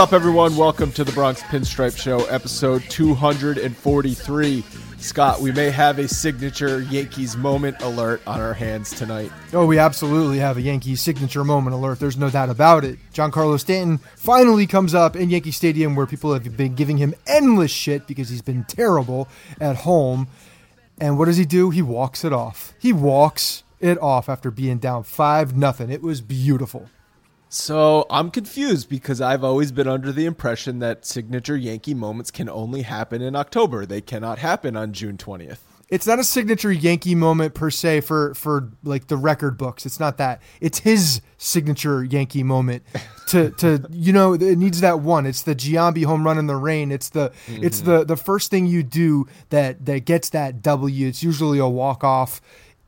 Up, everyone? Welcome to the Bronx Pinstripe Show, episode 243. Scott, we may have a signature Yankees moment alert on our hands tonight. Oh, we absolutely have a Yankees signature moment alert. There's no doubt about it. Giancarlo Stanton finally comes up in Yankee Stadium where people have been giving him endless shit because he's been terrible at home. And what does he do? He walks it off. He walks it off after being down 5 nothing. It was beautiful. So I'm confused because I've always been under the impression that signature Yankee moments can only happen in October. They cannot happen on June 20th. It's not a signature Yankee moment per se for for like the record books. It's not that. It's his signature Yankee moment. To to you know it needs that one. It's the Giambi home run in the rain. It's the mm-hmm. it's the the first thing you do that that gets that W. It's usually a walk off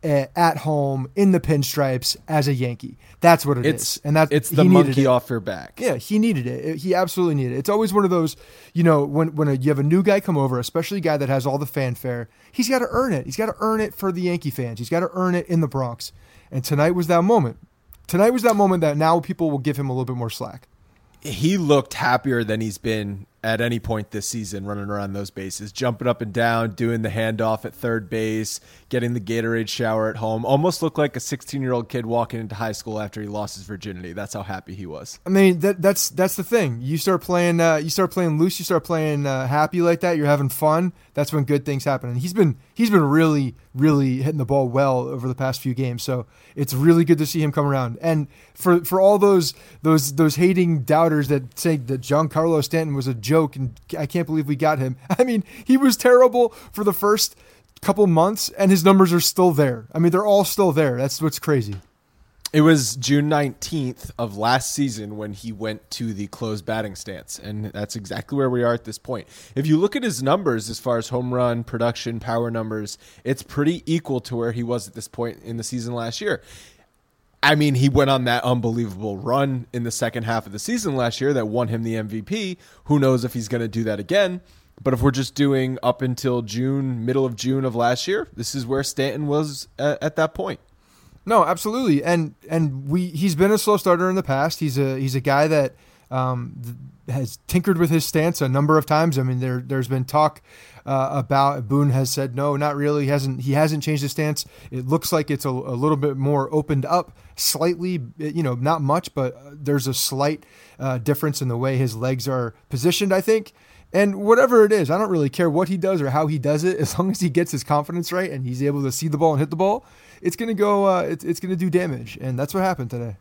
Eh, at home in the pinstripes as a Yankee. That's what it it's, is, and that's it's the monkey off your back. Yeah, he needed it. He absolutely needed it. It's always one of those, you know, when when a, you have a new guy come over, especially a guy that has all the fanfare, he's got to earn it. He's got to earn it for the Yankee fans. He's got to earn it in the Bronx. And tonight was that moment. Tonight was that moment that now people will give him a little bit more slack. He looked happier than he's been at any point this season running around those bases, jumping up and down, doing the handoff at third base, getting the Gatorade shower at home. Almost looked like a 16 year old kid walking into high school after he lost his virginity. That's how happy he was. I mean, that, that's that's the thing. You start playing, uh, you start playing loose, you start playing uh, happy like that. You're having fun. That's when good things happen. And he's been he's been really really hitting the ball well over the past few games. So it's really good to see him come around. And for for all those those those hating doubters that say that Giancarlo Stanton was a joke and I can't believe we got him. I mean, he was terrible for the first couple months and his numbers are still there. I mean, they're all still there. That's what's crazy. It was June 19th of last season when he went to the closed batting stance. And that's exactly where we are at this point. If you look at his numbers as far as home run, production, power numbers, it's pretty equal to where he was at this point in the season last year. I mean, he went on that unbelievable run in the second half of the season last year that won him the MVP. Who knows if he's going to do that again? But if we're just doing up until June, middle of June of last year, this is where Stanton was at, at that point. No, absolutely, and and we he's been a slow starter in the past. He's a he's a guy that um, has tinkered with his stance a number of times. I mean, there there's been talk uh, about Boone has said no, not really. He hasn't he hasn't changed his stance. It looks like it's a, a little bit more opened up, slightly. You know, not much, but there's a slight uh, difference in the way his legs are positioned. I think. And whatever it is, I don't really care what he does or how he does it, as long as he gets his confidence right and he's able to see the ball and hit the ball. It's gonna go. Uh, it's it's gonna do damage, and that's what happened today.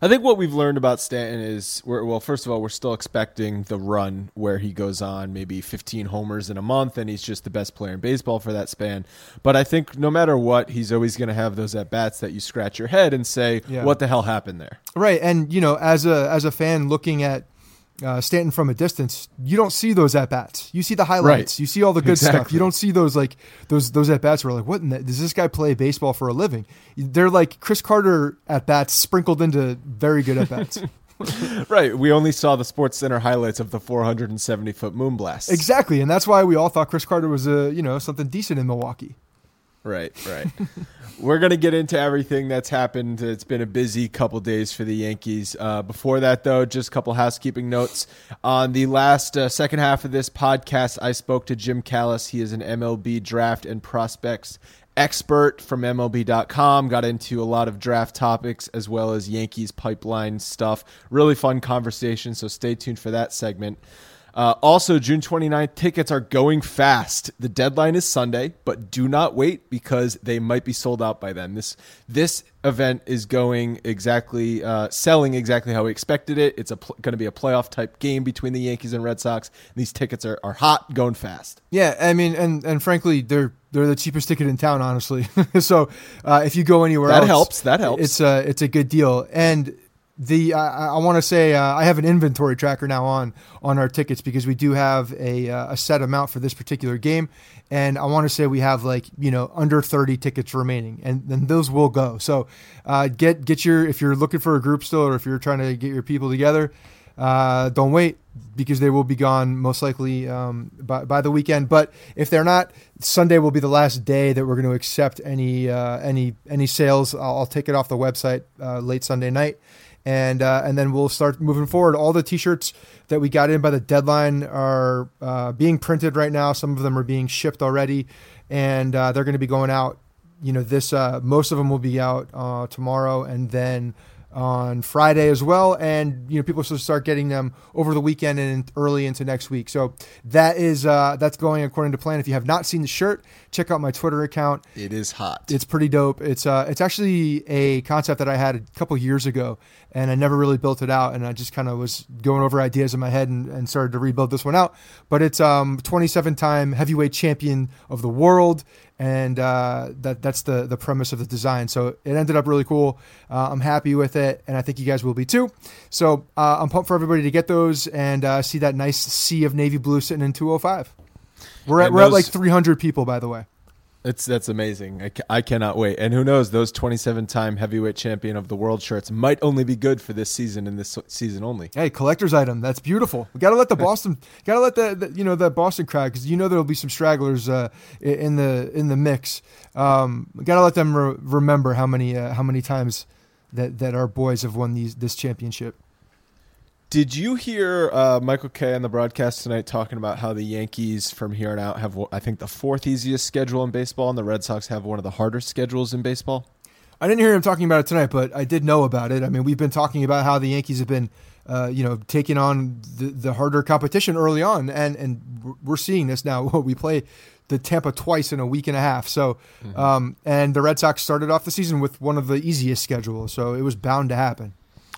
I think what we've learned about Stanton is, we're, well, first of all, we're still expecting the run where he goes on maybe 15 homers in a month and he's just the best player in baseball for that span. But I think no matter what, he's always going to have those at bats that you scratch your head and say, yeah. "What the hell happened there?" Right, and you know, as a as a fan looking at uh, Stanton from a distance, you don't see those at bats. You see the highlights. Right. You see all the good exactly. stuff. You don't see those like those those at bats where like, what the, does this guy play baseball for a living? They're like Chris Carter at bats sprinkled into very good at bats. right. We only saw the Sports Center highlights of the 470 foot moonblast. Exactly, and that's why we all thought Chris Carter was a you know something decent in Milwaukee. Right, right. We're going to get into everything that's happened. It's been a busy couple days for the Yankees. Uh, before that, though, just a couple housekeeping notes. On the last uh, second half of this podcast, I spoke to Jim Callis. He is an MLB draft and prospects expert from MLB.com. Got into a lot of draft topics as well as Yankees pipeline stuff. Really fun conversation, so stay tuned for that segment. Uh, also, June 29th, tickets are going fast. The deadline is Sunday, but do not wait because they might be sold out by then. This this event is going exactly, uh, selling exactly how we expected it. It's pl- going to be a playoff type game between the Yankees and Red Sox. And These tickets are, are hot, going fast. Yeah, I mean, and and frankly, they're they're the cheapest ticket in town, honestly. so uh, if you go anywhere else. that else, helps. That helps. It's a it's a good deal and the I, I want to say uh, I have an inventory tracker now on on our tickets because we do have a, uh, a set amount for this particular game, and I want to say we have like you know under thirty tickets remaining, and then those will go. So uh, get get your if you're looking for a group still, or if you're trying to get your people together, uh, don't wait because they will be gone most likely um, by, by the weekend. But if they're not, Sunday will be the last day that we're going to accept any uh, any any sales. I'll, I'll, take it off the website uh, late Sunday night and uh, and then we'll start moving forward. All the T-shirts that we got in by the deadline are uh, being printed right now. Some of them are being shipped already, and uh, they're going to be going out. You know, this uh, most of them will be out uh, tomorrow, and then on Friday as well, and you know people should start getting them over the weekend and early into next week. So that is uh, that's going according to plan. If you have not seen the shirt, check out my Twitter account. It is hot. It's pretty dope. It's uh, it's actually a concept that I had a couple years ago, and I never really built it out, and I just kind of was going over ideas in my head and, and started to rebuild this one out. But it's um 27 time heavyweight champion of the world and uh, that that's the the premise of the design. So it ended up really cool. Uh, I'm happy with it, and I think you guys will be too. So uh, I'm pumped for everybody to get those and uh, see that nice sea of navy blue sitting in 205. We're at, we're at like 300 people, by the way. It's that's amazing. I, I cannot wait. And who knows? Those 27 time heavyweight champion of the world shirts might only be good for this season and this season only. Hey, collector's item. That's beautiful. We got to let the Boston, got to let the, the, you know that Boston crowd because you know there'll be some stragglers uh, in the in the mix. Um, got to let them re- remember how many uh, how many times that that our boys have won these this championship. Did you hear uh, Michael Kay on the broadcast tonight talking about how the Yankees from here on out have, I think, the fourth easiest schedule in baseball, and the Red Sox have one of the harder schedules in baseball? I didn't hear him talking about it tonight, but I did know about it. I mean, we've been talking about how the Yankees have been, uh, you know, taking on the, the harder competition early on, and and we're seeing this now. we play the Tampa twice in a week and a half. So, mm-hmm. um, and the Red Sox started off the season with one of the easiest schedules, so it was bound to happen.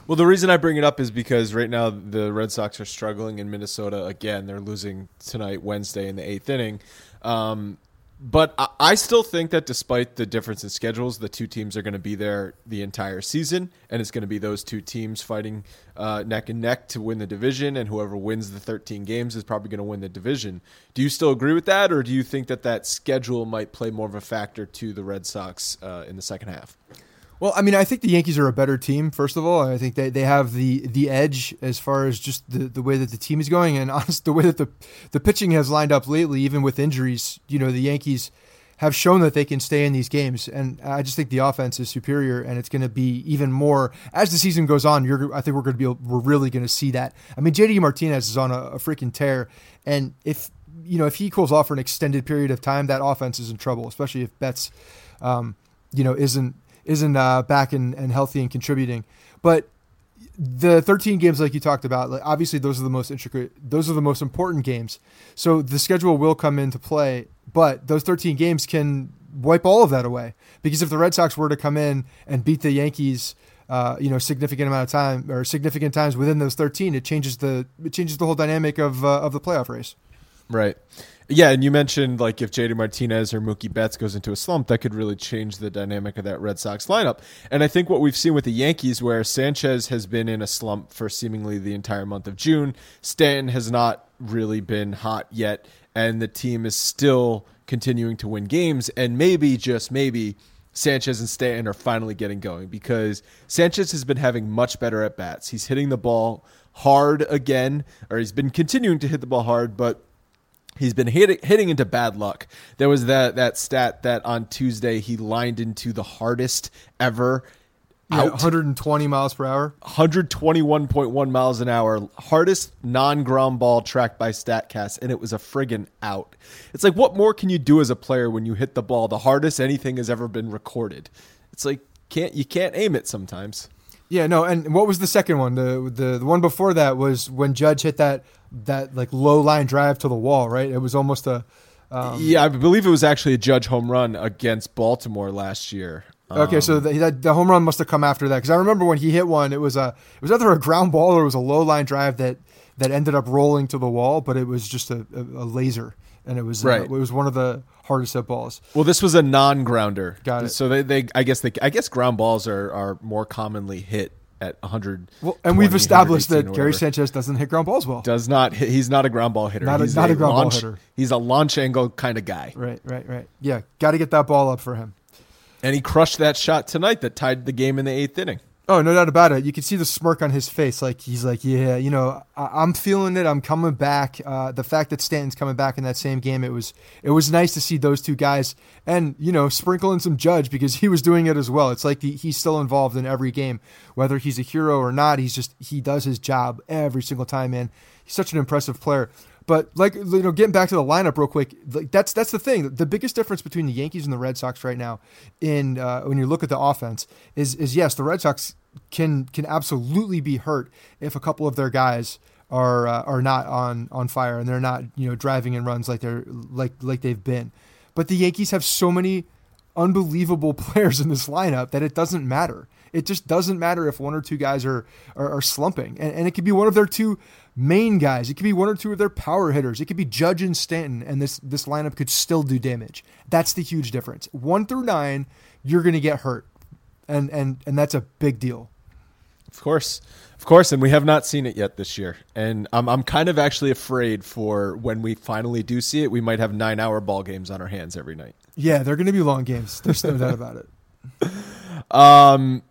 Well, the reason I bring it up is because right now the Red Sox are struggling in Minnesota again. They're losing tonight, Wednesday, in the eighth inning. Um, but I, I still think that despite the difference in schedules, the two teams are going to be there the entire season, and it's going to be those two teams fighting uh, neck and neck to win the division, and whoever wins the 13 games is probably going to win the division. Do you still agree with that, or do you think that that schedule might play more of a factor to the Red Sox uh, in the second half? Well, I mean, I think the Yankees are a better team. First of all, I think they, they have the the edge as far as just the, the way that the team is going, and honest the way that the the pitching has lined up lately, even with injuries. You know, the Yankees have shown that they can stay in these games. And I just think the offense is superior, and it's going to be even more as the season goes on. You're, I think we're going to be, we're really going to see that. I mean, JD Martinez is on a, a freaking tear, and if you know if he cools off for an extended period of time, that offense is in trouble, especially if Betts, um, you know, isn't isn't uh, back and, and healthy and contributing. But the 13 games like you talked about like obviously those are the most intricate those are the most important games. So the schedule will come into play but those 13 games can wipe all of that away. Because if the red sox were to come in and beat the yankees uh, you know significant amount of time or significant times within those 13 it changes the it changes the whole dynamic of uh, of the playoff race. Right yeah, and you mentioned like if JD Martinez or Mookie Betts goes into a slump, that could really change the dynamic of that Red Sox lineup. And I think what we've seen with the Yankees, where Sanchez has been in a slump for seemingly the entire month of June, Stanton has not really been hot yet, and the team is still continuing to win games, and maybe just maybe. Sanchez and Stanton are finally getting going because Sanchez has been having much better at bats. He's hitting the ball hard again, or he's been continuing to hit the ball hard, but He's been hitting, hitting into bad luck. There was that that stat that on Tuesday he lined into the hardest ever. Yeah, 120 miles per hour. 121.1 miles an hour. Hardest non ground ball tracked by StatCast, and it was a friggin' out. It's like, what more can you do as a player when you hit the ball? The hardest anything has ever been recorded. It's like can't you can't aim it sometimes. Yeah, no, and what was the second one? The, the the one before that was when Judge hit that that like low line drive to the wall, right? It was almost a um, yeah, I believe it was actually a Judge home run against Baltimore last year. Okay, so um, the, the, home run must have come after that because I remember when he hit one, it was a it was either a ground ball or it was a low line drive that that ended up rolling to the wall, but it was just a, a, a laser, and it was uh, right. Uh, it was one of the hardest hit balls. Well, this was a non grounder. Got it. So they, they I guess they I guess ground balls are are more commonly hit at 100. Well, and we've established that Gary Sanchez doesn't hit ground balls well. Does not. He's not a ground ball hitter. Not a, he's not a, a ground launch, ball hitter. He's a launch angle kind of guy. Right, right, right. Yeah, got to get that ball up for him. And he crushed that shot tonight that tied the game in the eighth inning. Oh, no doubt about it. You can see the smirk on his face. Like he's like, yeah, you know, I- am feeling it. I'm coming back. Uh, the fact that Stanton's coming back in that same game, it was it was nice to see those two guys, and you know, sprinkle in some Judge because he was doing it as well. It's like the, he's still involved in every game, whether he's a hero or not. He's just he does his job every single time, man. He's such an impressive player. But like you know, getting back to the lineup real quick, like that's that's the thing. The biggest difference between the Yankees and the Red Sox right now, in uh, when you look at the offense, is is yes, the Red Sox can can absolutely be hurt if a couple of their guys are uh, are not on on fire and they're not you know driving in runs like they're like like they've been. But the Yankees have so many unbelievable players in this lineup that it doesn't matter. It just doesn't matter if one or two guys are are, are slumping, and, and it could be one of their two main guys. It could be one or two of their power hitters. It could be Judge and Stanton, and this this lineup could still do damage. That's the huge difference. One through nine, you're going to get hurt, and and and that's a big deal. Of course, of course, and we have not seen it yet this year, and I'm I'm kind of actually afraid for when we finally do see it. We might have nine hour ball games on our hands every night. Yeah, they're going to be long games. There's no doubt about it. Um,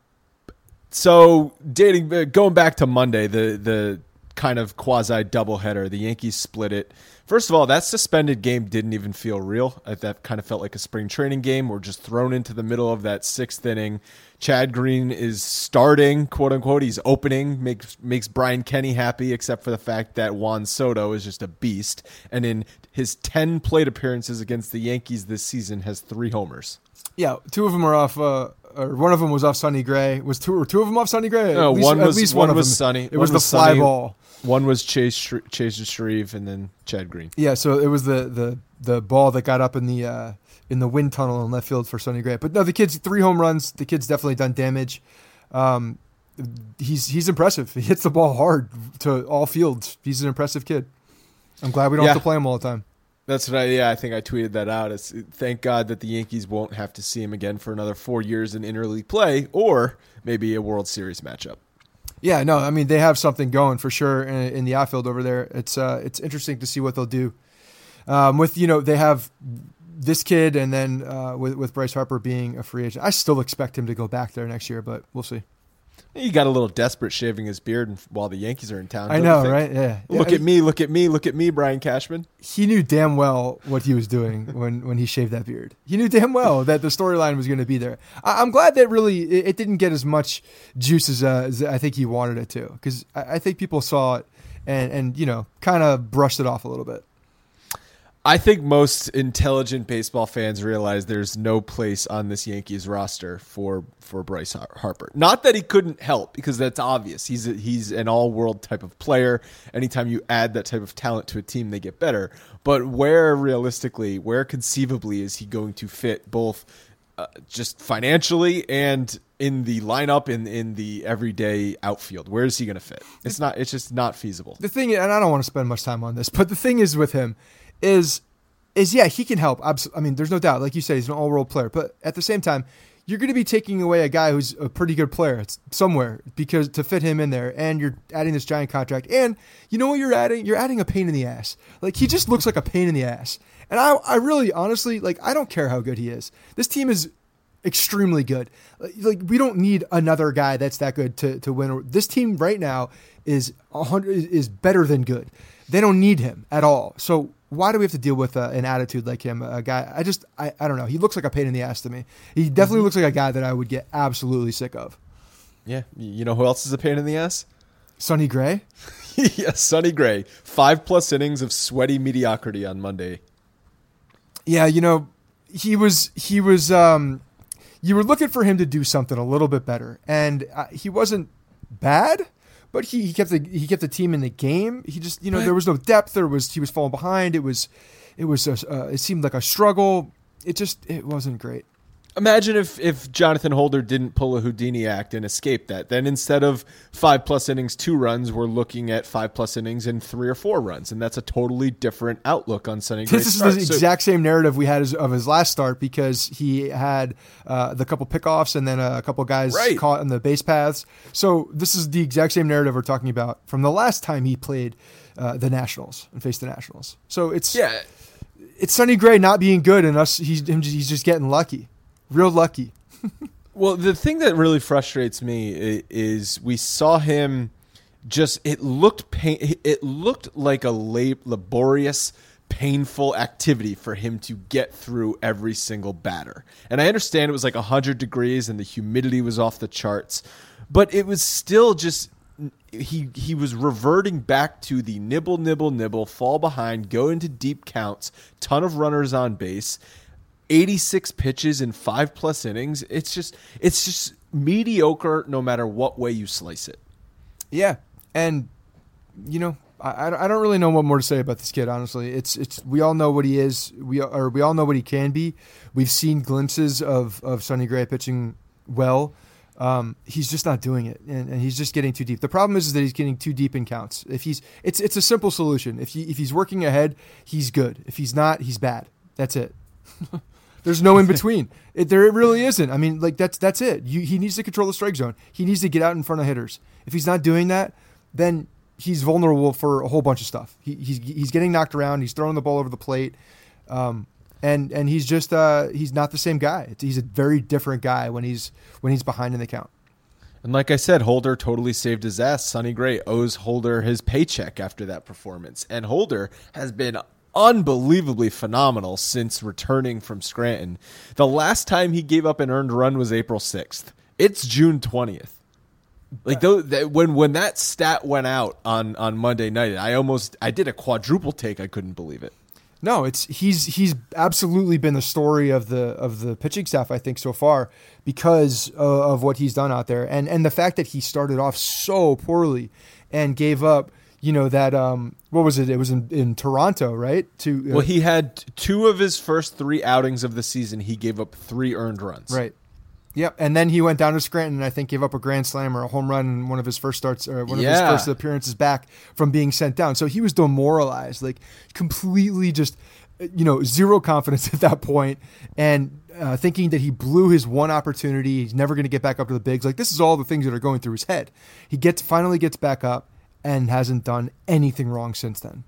so dating, uh, going back to Monday, the the kind of quasi doubleheader. The Yankees split it. First of all, that suspended game didn't even feel real. That kind of felt like a spring training game. We're just thrown into the middle of that sixth inning. Chad Green is starting, quote unquote. He's opening, makes makes Brian Kenny happy, except for the fact that Juan Soto is just a beast. And in his ten plate appearances against the Yankees this season, has three homers. Yeah, two of them are off. Uh, or one of them was off Sonny Gray. Was two or two of them off Sonny Gray? No, least, one was, at least one, one was Sonny. It was the fly Sonny. ball. One was Chase Chase Shreve and then Chad Green. Yeah, so it was the the the ball that got up in the uh, in the wind tunnel in left field for Sonny Gray. But no, the kid's three home runs. The kid's definitely done damage. Um, he's he's impressive. He hits the ball hard to all fields. He's an impressive kid. I'm glad we don't yeah. have to play him all the time. That's what I yeah I think I tweeted that out. It's thank God that the Yankees won't have to see him again for another four years in interleague play or maybe a World Series matchup. Yeah, no, I mean they have something going for sure in, in the outfield over there. It's uh, it's interesting to see what they'll do. Um, with you know they have this kid, and then uh, with with Bryce Harper being a free agent, I still expect him to go back there next year, but we'll see. He got a little desperate shaving his beard while the Yankees are in town. I know, right? Yeah. Look yeah, at me, look at me, look at me, Brian Cashman. He knew damn well what he was doing when, when he shaved that beard. He knew damn well that the storyline was going to be there. I, am glad that really it, it, didn't get as much juice as, uh, as I think he wanted it to, because I, I think people saw it and, and you know, kind of brushed it off a little bit. I think most intelligent baseball fans realize there's no place on this Yankees roster for for Bryce Harper. Not that he couldn't help, because that's obvious. He's a, he's an all world type of player. Anytime you add that type of talent to a team, they get better. But where realistically, where conceivably is he going to fit both uh, just financially and in the lineup in in the everyday outfield? Where is he going to fit? It's not. It's just not feasible. The thing, and I don't want to spend much time on this, but the thing is with him is is yeah, he can help. I mean, there's no doubt. Like you said, he's an all world player. But at the same time, you're going to be taking away a guy who's a pretty good player somewhere because to fit him in there, and you're adding this giant contract. And you know what you're adding? You're adding a pain in the ass. Like he just looks like a pain in the ass. And I, I really, honestly, like I don't care how good he is. This team is extremely good. Like we don't need another guy that's that good to to win. This team right now is hundred is better than good. They don't need him at all. So why do we have to deal with uh, an attitude like him? A guy, I just, I, I don't know. He looks like a pain in the ass to me. He definitely mm-hmm. looks like a guy that I would get absolutely sick of. Yeah. You know who else is a pain in the ass? Sonny Gray. yes, Sonny Gray. Five plus innings of sweaty mediocrity on Monday. Yeah, you know, he was, he was, um, you were looking for him to do something a little bit better, and uh, he wasn't bad but he, he kept the he kept the team in the game. He just you know there was no depth. There was he was falling behind. It was it was a, uh, it seemed like a struggle. It just it wasn't great. Imagine if if Jonathan Holder didn't pull a Houdini act and escape that. Then instead of five plus innings, two runs, we're looking at five plus innings and three or four runs, and that's a totally different outlook on Sonny. This is the so, exact same narrative we had as, of his last start because he had uh, the couple pickoffs and then a couple guys right. caught in the base paths. So this is the exact same narrative we're talking about from the last time he played uh, the Nationals and faced the Nationals. So it's yeah, it's Sonny Gray not being good and us he's he's just getting lucky real lucky. well, the thing that really frustrates me is we saw him just it looked pain it looked like a laborious painful activity for him to get through every single batter. And I understand it was like 100 degrees and the humidity was off the charts, but it was still just he he was reverting back to the nibble nibble nibble fall behind go into deep counts ton of runners on base 86 pitches in five plus innings. It's just it's just mediocre no matter what way you slice it. Yeah, and you know I, I don't really know what more to say about this kid. Honestly, it's it's we all know what he is. We or we all know what he can be. We've seen glimpses of of Sonny Gray pitching well. Um, he's just not doing it, and, and, he's just getting too deep. The problem is, is, that he's getting too deep in counts. If he's, it's it's a simple solution. If he if he's working ahead, he's good. If he's not, he's bad. That's it. There's no in between. It, there really isn't. I mean, like that's that's it. You, he needs to control the strike zone. He needs to get out in front of hitters. If he's not doing that, then he's vulnerable for a whole bunch of stuff. He, he's he's getting knocked around. He's throwing the ball over the plate, um, and and he's just uh, he's not the same guy. He's a very different guy when he's when he's behind in the count. And like I said, Holder totally saved his ass. Sonny Gray owes Holder his paycheck after that performance, and Holder has been unbelievably phenomenal since returning from Scranton. The last time he gave up an earned run was April 6th. It's June 20th. Like though, when when that stat went out on on Monday night, I almost I did a quadruple take. I couldn't believe it. No, it's he's he's absolutely been the story of the of the pitching staff I think so far because of, of what he's done out there and and the fact that he started off so poorly and gave up you know that um what was it? It was in, in toronto right? To uh, well he had two of his first three outings of the season he gave up three earned runs. Right. Yep and then he went down to scranton and i think gave up a grand slam or a home run in one of his first starts or one yeah. of his first appearances back from being sent down. So he was demoralized like completely just you know zero confidence at that point and uh, thinking that he blew his one opportunity he's never going to get back up to the bigs. Like this is all the things that are going through his head. He gets finally gets back up and hasn't done anything wrong since then.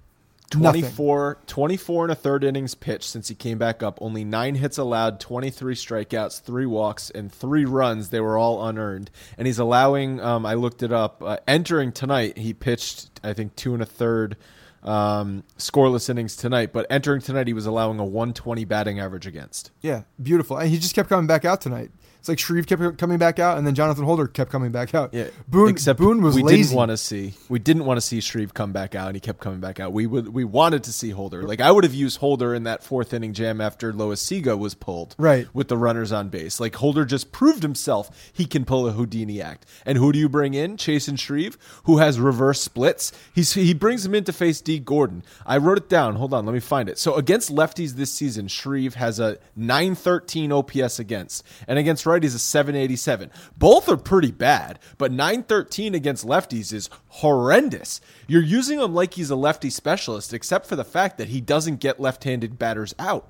24, 24 and a third innings pitched since he came back up. Only nine hits allowed, 23 strikeouts, three walks, and three runs. They were all unearned. And he's allowing, um, I looked it up, uh, entering tonight, he pitched, I think, two and a third um, scoreless innings tonight. But entering tonight, he was allowing a 120 batting average against. Yeah, beautiful. And he just kept coming back out tonight. It's like Shreve kept coming back out, and then Jonathan Holder kept coming back out. Yeah, Boone. Except Boone was we lazy. didn't want to see. We didn't want to see Shreve come back out, and he kept coming back out. We would. We wanted to see Holder. Like I would have used Holder in that fourth inning jam after Loaisiga was pulled. Right. with the runners on base. Like Holder just proved himself. He can pull a Houdini act. And who do you bring in? Chasen Shreve, who has reverse splits. He's he brings him in to face Dee Gordon. I wrote it down. Hold on, let me find it. So against lefties this season, Shreve has a 913 OPS against, and against righties a 787. Both are pretty bad, but 913 against lefties is horrendous. You're using him like he's a lefty specialist, except for the fact that he doesn't get left-handed batters out.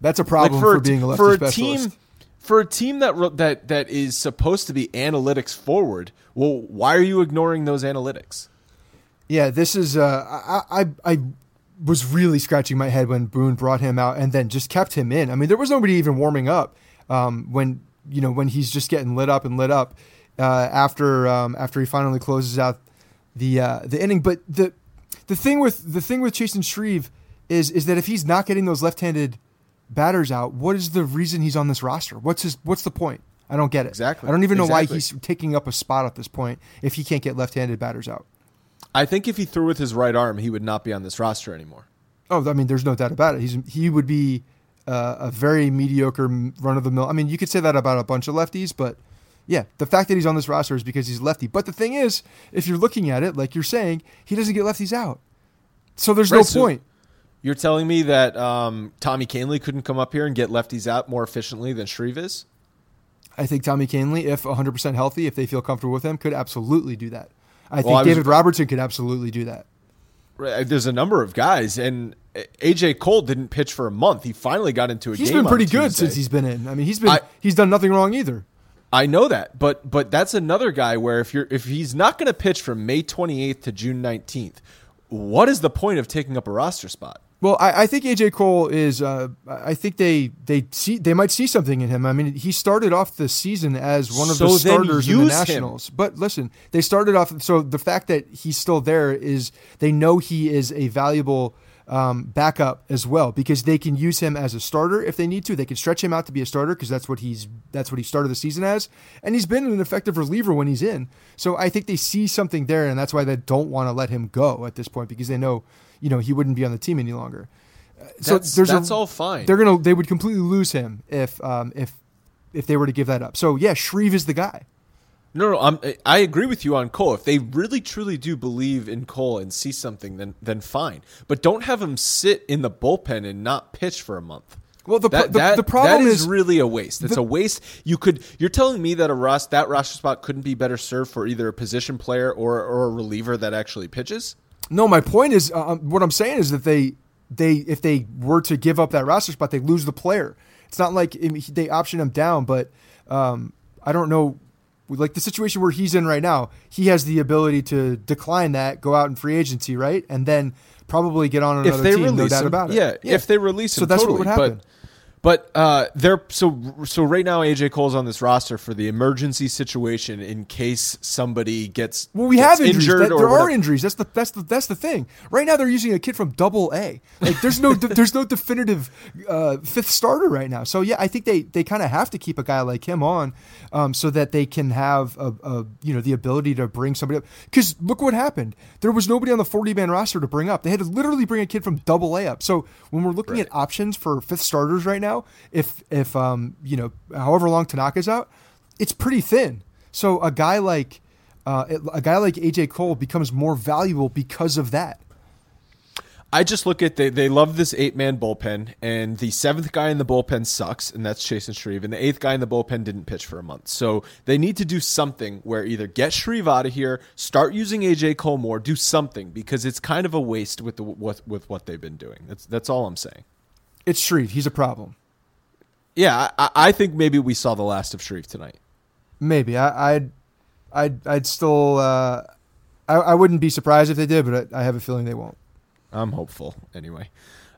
That's a problem for, being a lefty for a specialist. team for a team that that that is supposed to be analytics forward. Well, why are you ignoring those analytics? Yeah, this is. Uh, I, I I was really scratching my head when Boone brought him out and then just kept him in. I mean, there was nobody even warming up um, when you know when he's just getting lit up and lit up uh, after um, after he finally closes out the uh, the inning. But the the thing with the thing with and Shreve is is that if he's not getting those left-handed batters out, what is the reason he's on this roster? What's his What's the point? I don't get it. Exactly. I don't even know why he's taking up a spot at this point if he can't get left-handed batters out. I think if he threw with his right arm, he would not be on this roster anymore. Oh, I mean, there's no doubt about it. He's he would be uh, a very mediocre run of the mill. I mean, you could say that about a bunch of lefties, but yeah, the fact that he's on this roster is because he's lefty. But the thing is, if you're looking at it, like you're saying, he doesn't get lefties out, so there's no so- point. You're telling me that um, Tommy Kahnle couldn't come up here and get lefties out more efficiently than Shreve is? I think Tommy Kahnle, if 100% healthy, if they feel comfortable with him, could absolutely do that. I think Well, I was- David Robertson could absolutely do that. Right, There's a number of guys, and AJ Cole didn't pitch for a month. He finally got into a He's game. He's been pretty good since he's been in. I mean, he's been I- he's done nothing wrong either. I know that, but but that's another guy where if you're if he's not going to pitch from May 28th to June 19th, what is the point of taking up a roster spot? Well, I, I think AJ Cole is. Uh, I think they they see they might see something in him. I mean, he started off the season as one of So the starters in the use him. Nationals. But listen, they started off. So the fact that he's still there is they know he is a valuable um, backup as well because they can use him as a starter if they need to. They can stretch him out to be a starter because that's what he's that's what he started the season as, and he's been an effective reliever when he's in. So I think they see something there, and that's why they don't want to let him go at this point because they know you know he wouldn't be on the team any longer. Uh, So That's- there's that's a, all fine. They're gonna they would completely lose him if um, if if they were to give that up. So yeah, Shreve is the guy. No, no, I'm, I agree with you on Cole. If they really truly do believe in Cole and see something, then then fine. But don't have him sit in the bullpen and not pitch for a month. Well, the that, the- that- the problem is, is- really a waste. It's the- a waste. You could. You're telling me that a Ross that roster spot couldn't be better served for either a position player or or a reliever that actually pitches. No, my point is uh, what I'm saying is that they they if they were to give up that roster spot, they lose the player. It's not like they option him down, but um, I don't know. Like the situation where he's in right now, he has the ability to decline that, go out in free agency, right, and then probably get on another if they team. release no doubt him, about it. yeah, if they release him, so that's totally. what would happen. But but uh, they're so so right now. AJ Cole's on this roster for the emergency situation in case somebody gets Well, we gets have injuries. injured That- there are whatever. injuries. That's the that's the that's the thing. Right now, they're using a kid from Double A. Like, there's no there's no definitive uh, fifth starter right now. So yeah, I think they they kind of have to keep a guy like him on, um, so that they can have a, a you know the ability to bring somebody up. Because look what happened. There was nobody on the 40 man roster to bring up. They had to literally bring a kid from Double A up. So when we're looking Right. at options for fifth starters right now, if if um you know however long Tanaka's out, it's pretty thin. So a guy like uh, a guy like AJ Cole becomes more valuable because of that. I just look at they they love this eight man bullpen, and the seventh guy in the bullpen sucks, and that's Chasen Shreve, and the eighth guy in the bullpen didn't pitch for a month. So they need to do something where either get Shreve out of here, start using AJ Cole more, do something because it's kind of a waste with the with, with what they've been doing. That's that's all I'm saying. It's Shreve. He's a problem. Yeah, I, I think maybe we saw the last of Shreve tonight. Maybe I, I'd I'd I'd still uh, I, I wouldn't be surprised if they did, but I, I have a feeling they won't. I'm hopeful anyway.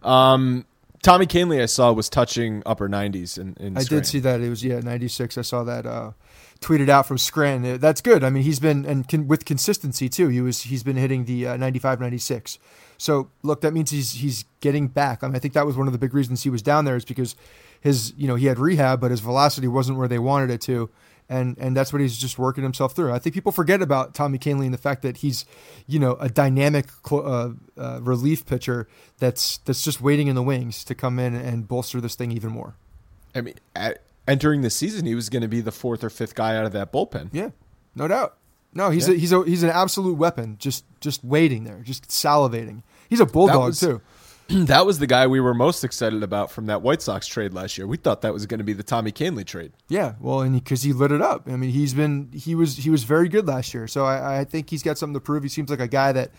Um, Tommy Kahnle, I saw was touching upper 90s. In, in I did see that. It was yeah, 96. I saw that uh, tweeted out from Scranton. Uh, That's good. I mean, he's been and con- with consistency too. He was he's been hitting the uh, 95, 96. So look, that means he's he's getting back. I mean, I think that was one of the big reasons he was down there is because his you know he had rehab, but his velocity wasn't where they wanted it to. And, and that's what he's just working himself through. I think people forget about Tommy Kahnle and the fact that he's, you know, a dynamic uh, uh, relief pitcher that's that's just waiting in the wings to come in and bolster this thing even more. I mean, at, entering the season, he was going to be the fourth or fifth guy out of that bullpen. Yeah, no doubt. No, he's Yeah. a, he's a, he's an absolute weapon. Just just waiting there, just salivating. He's a bulldog was- too. that was the guy we were most excited about from that White Sox trade last year. We thought that was going to be the Tommy Kahnle trade. Yeah, well, and because he, lit it up. I mean, he's been he was he was very good last year. So I, I think he's got something to prove. He seems like a guy that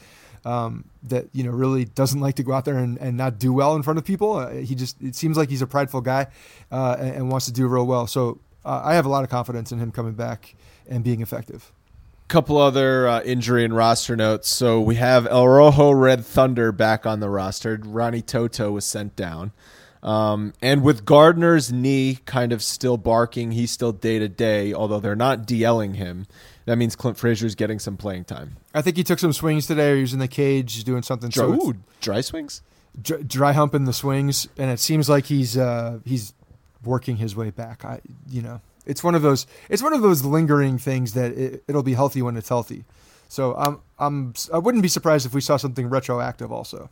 um, that you know really doesn't like to go out there and, and not do well in front of people. Uh, he just it seems like he's a prideful guy uh, and, and wants to do real well. So uh, I have a lot of confidence in him coming back and being effective. couple other uh, injury and roster notes. So we have El Rojo Red Thunder back on the roster. Ronnie Toto was sent down. Um, and with Gardner's knee kind of still barking, he's still day to day, although they're not DLing him. That means Clint Frazier's getting some playing time. I think he took some swings today. Or he was in the cage doing something. So Ooh, dry swings? dr- dry humping the swings, and it seems like he's uh, he's working his way back. I, you know, it's one of those it's one of those lingering things that it, it'll be healthy when it's healthy. So I'm I'm I wouldn't be surprised if we saw something retroactive also.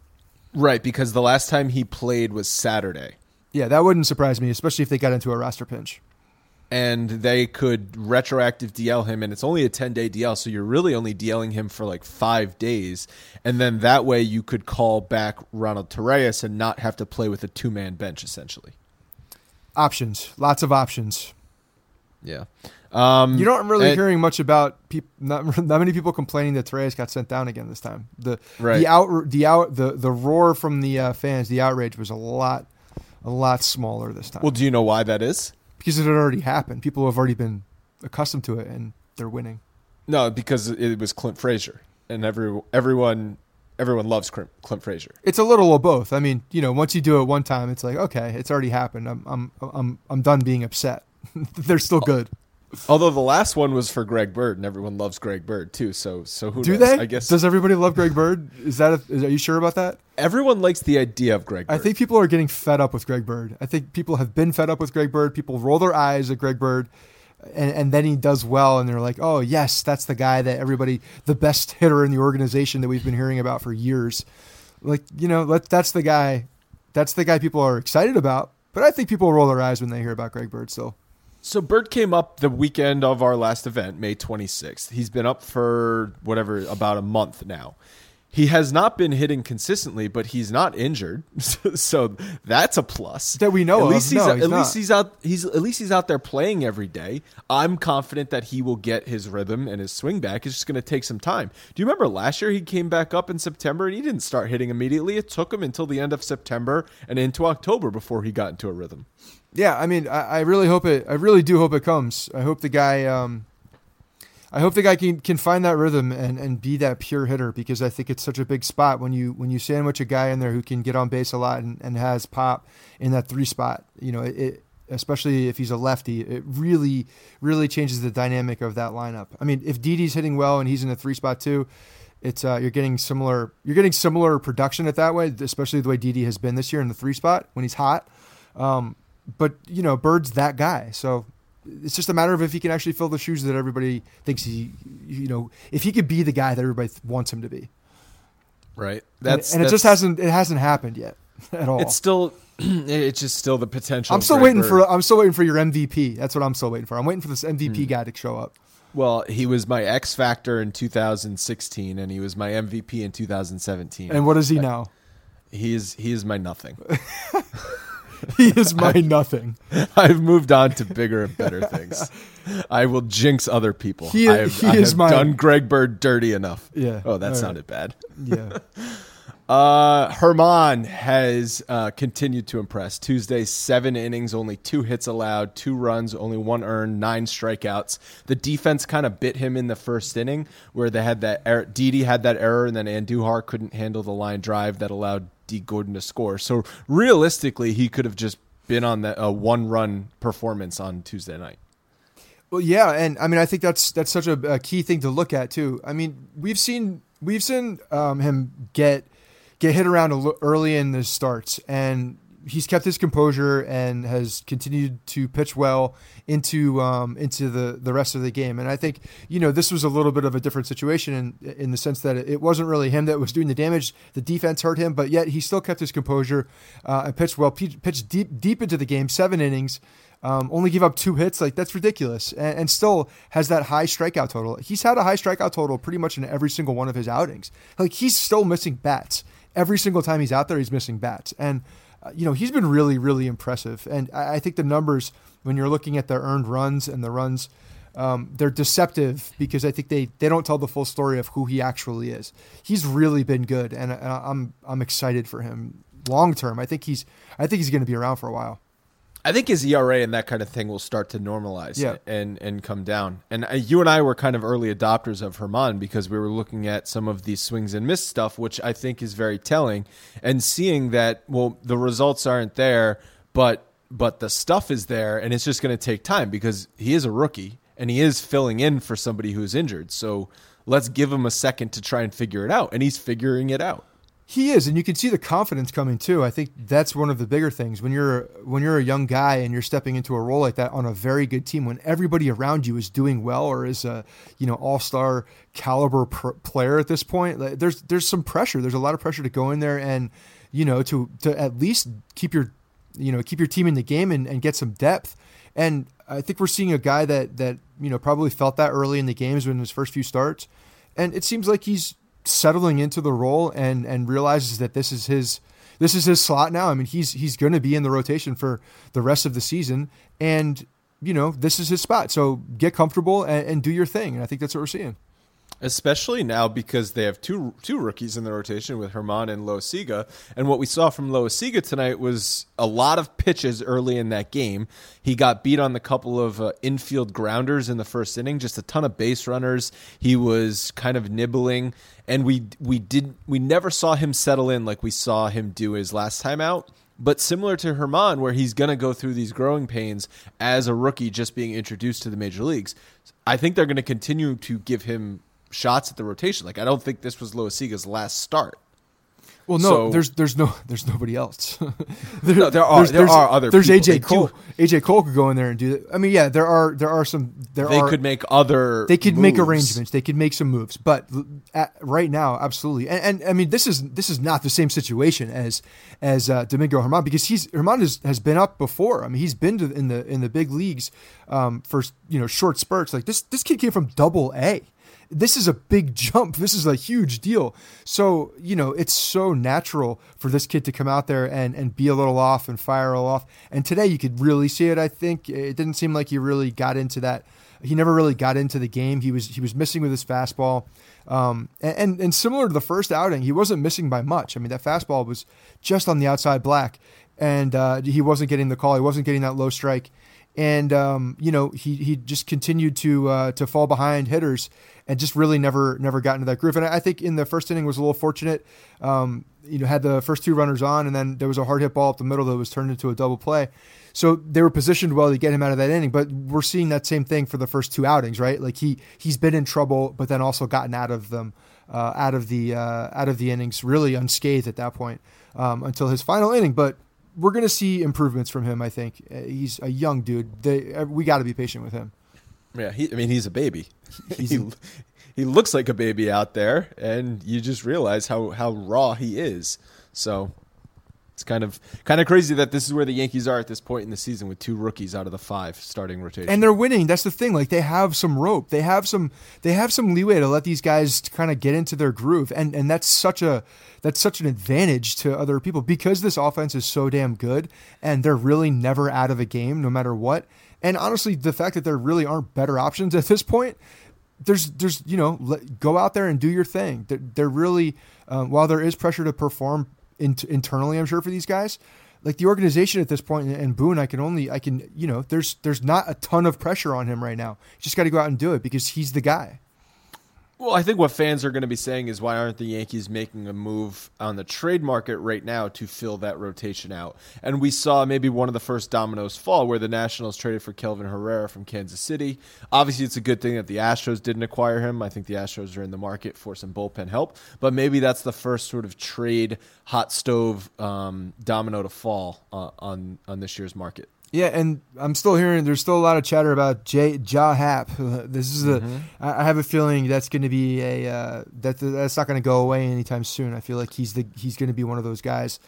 Right, because the last time he played was Saturday. Yeah, that wouldn't surprise me, especially if they got into a roster pinch. And they could retroactive DL him, and it's only a 10 day DL, so you're really only DLing him for like five days. And then that way you could call back Ronald Torreyes and not have to play with a two man bench, essentially. Options, lots of options. Yeah. Um, You're not really and- hearing much about people. Not, not many people complaining that Torres got sent down again this time. The Right. the out the out the the roar from the uh, fans, the outrage was a lot a lot smaller this time. Well, do you know why that is? Because it had already happened. People have already been accustomed to it, and they're winning. No, because it was Clint Frazier, and every everyone everyone loves Clint, Clint Frazier. It's a little of both. I mean, you know, once you do it one time, it's like okay, it's already happened. I'm I'm I'm I'm done being upset. they're still oh, good. Although the last one was for Greg Bird, and everyone loves Greg Bird too. So so who Do knows? they? I guess Does everybody love Greg Bird? Is that? A, is, are you sure about that? everyone likes the idea of Greg. Bird. I think people are getting fed up with Greg Bird. I think people have been fed up with Greg Bird. People roll their eyes at Greg Bird, and, and then he does well, and they're like, "Oh yes, that's the guy that everybody, the best hitter in the organization that we've been hearing about for years." Like you know, let, that's the guy. That's the guy people are excited about. But I think people roll their eyes when they hear about Greg Bird still. So Bird came up the weekend of our last event, May 26th. He's been up for whatever about a month now. He has not been hitting consistently, but he's not injured, so that's a plus. That we know At of. least he's No, at least he's out. He's at least he's out there playing every day. I'm confident that he will get his rhythm and his swing back. It's just going to take some time. Do you remember last year he came back up in September and he didn't start hitting immediately? It took him until the end of September and into October before he got into a rhythm. Yeah, I mean, I, I really hope it. I really do hope it comes. I hope the guy. Um, I hope the guy can, can find that rhythm and, and be that pure hitter because I think it's such a big spot when you when you sandwich a guy in there who can get on base a lot and, and has pop in that three spot. You know, it, especially if he's a lefty, it really really changes the dynamic of that lineup. I mean, if Didi's hitting well and he's in a three spot too, it's uh, you're getting similar you're getting similar production at that way, especially the way Didi has been this year in the three spot when he's hot. Um, but you know, Bird's that guy, so it's just a matter of if he can actually fill the shoes that everybody thinks he, you know, if he could be the guy that everybody wants him to be. Right. And- and, it just hasn't it hasn't happened yet at all. It's still, it's just still the potential. I'm still Greg waiting Bird. for I'm still waiting for your MVP. That's what I'm still waiting for. I'm waiting for this MVP hmm. guy to show up. Well, he was my X factor in 2016, and he was my MVP in 2017. And what is he now? he is he is my nothing. He is my nothing. I've moved on to bigger and better things. I will jinx other people. He- I have, he I is my- done Greg Bird dirty enough. Yeah. Oh, that All right. sounded bad. Yeah. Uh, Germán has uh, continued to impress. Tuesday, seven innings, only two hits allowed, two runs, only one earned, nine strikeouts. The defense kind of bit him in the first inning, where they had that error. Didi had that error, and then Andujar couldn't handle the line drive that allowed Dee Gordon to score. So realistically, he could have just been on that a one-run performance on Tuesday night. Well, yeah, and I mean, I think that's that's such a, a key thing to look at too. I mean, we've seen we've seen um, him get get hit around early in the starts, and he's kept his composure and has continued to pitch well into um, into the, the rest of the game. And I think you know this was a little bit of a different situation in in the sense that it wasn't really him that was doing the damage. The defense hurt him, but yet he still kept his composure uh, and pitched well. Pitched deep deep into the game, seven innings. Um, only give up two hits, like that's ridiculous, and, and, still has that high strikeout total. He's had a high strikeout total pretty much in every single one of his outings. Like he's still missing bats every single time he's out there. He's missing bats, and uh, you know he's been really, really impressive. And I, I, think the numbers when you're looking at the earned runs and the runs. Um, they're deceptive because I think they, they don't tell the full story of who he actually is. He's really been good, and, and I'm I'm excited for him long term. I think he's I think he's going to be around for a while. I think his ERA and that kind of thing will start to normalize yeah. and and come down. And uh, you and I were kind of early adopters of Germán because we were looking at some of these swings and miss stuff, which I think is very telling, and seeing that well the results aren't there, but but the stuff is there, and it's just going to take time because he is a rookie and he is filling in for somebody who's injured. So let's give him a second to try and figure it out, and he's figuring it out. He is, and you can see the confidence coming too. I think that's one of the bigger things when you're when you're a young guy and you're stepping into a role like that on a very good team. When everybody around you is doing well or is a you know all star caliber pr- player at this point, like, there's there's some pressure. There's a lot of pressure to go in there and you know to to at least keep your you know keep your team in the game and, and get some depth. And I think we're seeing a guy that that you know probably felt that early in the games when his first few starts, and it seems like he's settling into the role and and realizes that this is his this is his slot now. I mean, he's he's going to be in the rotation for the rest of the season, and you know this is his spot. So get comfortable and, and do your thing. And I think that's what we're seeing especially now because they have two two rookies in the rotation with Germán and Loaisiga. And what we saw from Loaisiga tonight was a lot of pitches early in that game. He got beat on the couple of uh, infield grounders in the first inning, just a ton of base runners. He was kind of nibbling, and we we did we never saw him settle in like we saw him do his last time out. But similar to Germán, where he's going to go through these growing pains as a rookie just being introduced to the major leagues, I think they're going to continue to give him shots at the rotation. Like I don't think this was Loaisiga's last start. Well, no, so, there's there's no there's nobody else. there, no, there are there's, there there's, are other. There's AJ Cole. AJ Cole could go in there and do that. I mean, yeah, there are there are some. There they are, could make other. They could moves. make arrangements. They could make some moves, but at, right now, absolutely. And, and, I mean, this is this is not the same situation as as uh, Domingo Germán because he's Germán has, has been up before. I mean, he's been to, in the in the big leagues um, for you know short spurts. Like this this kid came from Double A this is a big jump. This is a huge deal. So, you know, it's so natural for this kid to come out there and, and be a little off and fire a little off. And today you could really see it, I think. It didn't seem like he really got into that. He never really got into the game. He was he was missing with his fastball. Um, and, and similar to the first outing, he wasn't missing by much. I mean, that fastball was just on the outside black, and uh, he wasn't getting the call. He wasn't getting that low strike and um, you know he he just continued to uh, to fall behind hitters and just really never never got into that groove. And I think in the first inning was a little fortunate. Um, you know, had the first two runners on, and then there was a hard hit ball up the middle that was turned into a double play. So they were positioned well to get him out of that inning. But we're seeing that same thing for the first two outings, right? Like he he's been in trouble, but then also gotten out of them, uh, out of the uh, out of the innings, really unscathed at that point um, until his final inning. But we're going to see improvements from him. I think uh, he's a young dude. They, uh, we got to be patient with him. Yeah, he, I mean, he's a baby. He's he, he looks like a baby out there, and you just realize how how raw he is. So it's kind of kind of crazy that this is where the Yankees are at this point in the season with two rookies out of the five starting rotation. And they're winning. That's the thing. Like they have some rope. They have some they have some leeway to let these guys kind of get into their groove. And and that's such a that's such an advantage to other people because this offense is so damn good and they're really never out of a game no matter what. And honestly, the fact that there really aren't better options at this point there's there's you know let, go out there and do your thing. They're really um, while there is pressure to perform in, internally, I'm sure for these guys. Like the organization at this point, and Boone, I can only, I can, you know, there's there's not a ton of pressure on him right now. You just got to go out and do it because he's the guy. Well, I think what fans are going to be saying is why aren't the Yankees making a move on the trade market right now to fill that rotation out? And we saw maybe one of the first dominoes fall where the Nationals traded for Kelvin Herrera from Kansas City. Obviously, it's a good thing that the Astros didn't acquire him. I think the Astros are in the market for some bullpen help, but maybe that's the first sort of trade hot stove um, domino to fall uh, on on this year's market. Yeah, and I'm still hearing there's still a lot of chatter about J J.A. Happ. This is a. Mm-hmm. I have a feeling that's going to be a uh, that that's not going to go away anytime soon. I feel like he's the he's going to be one of those guys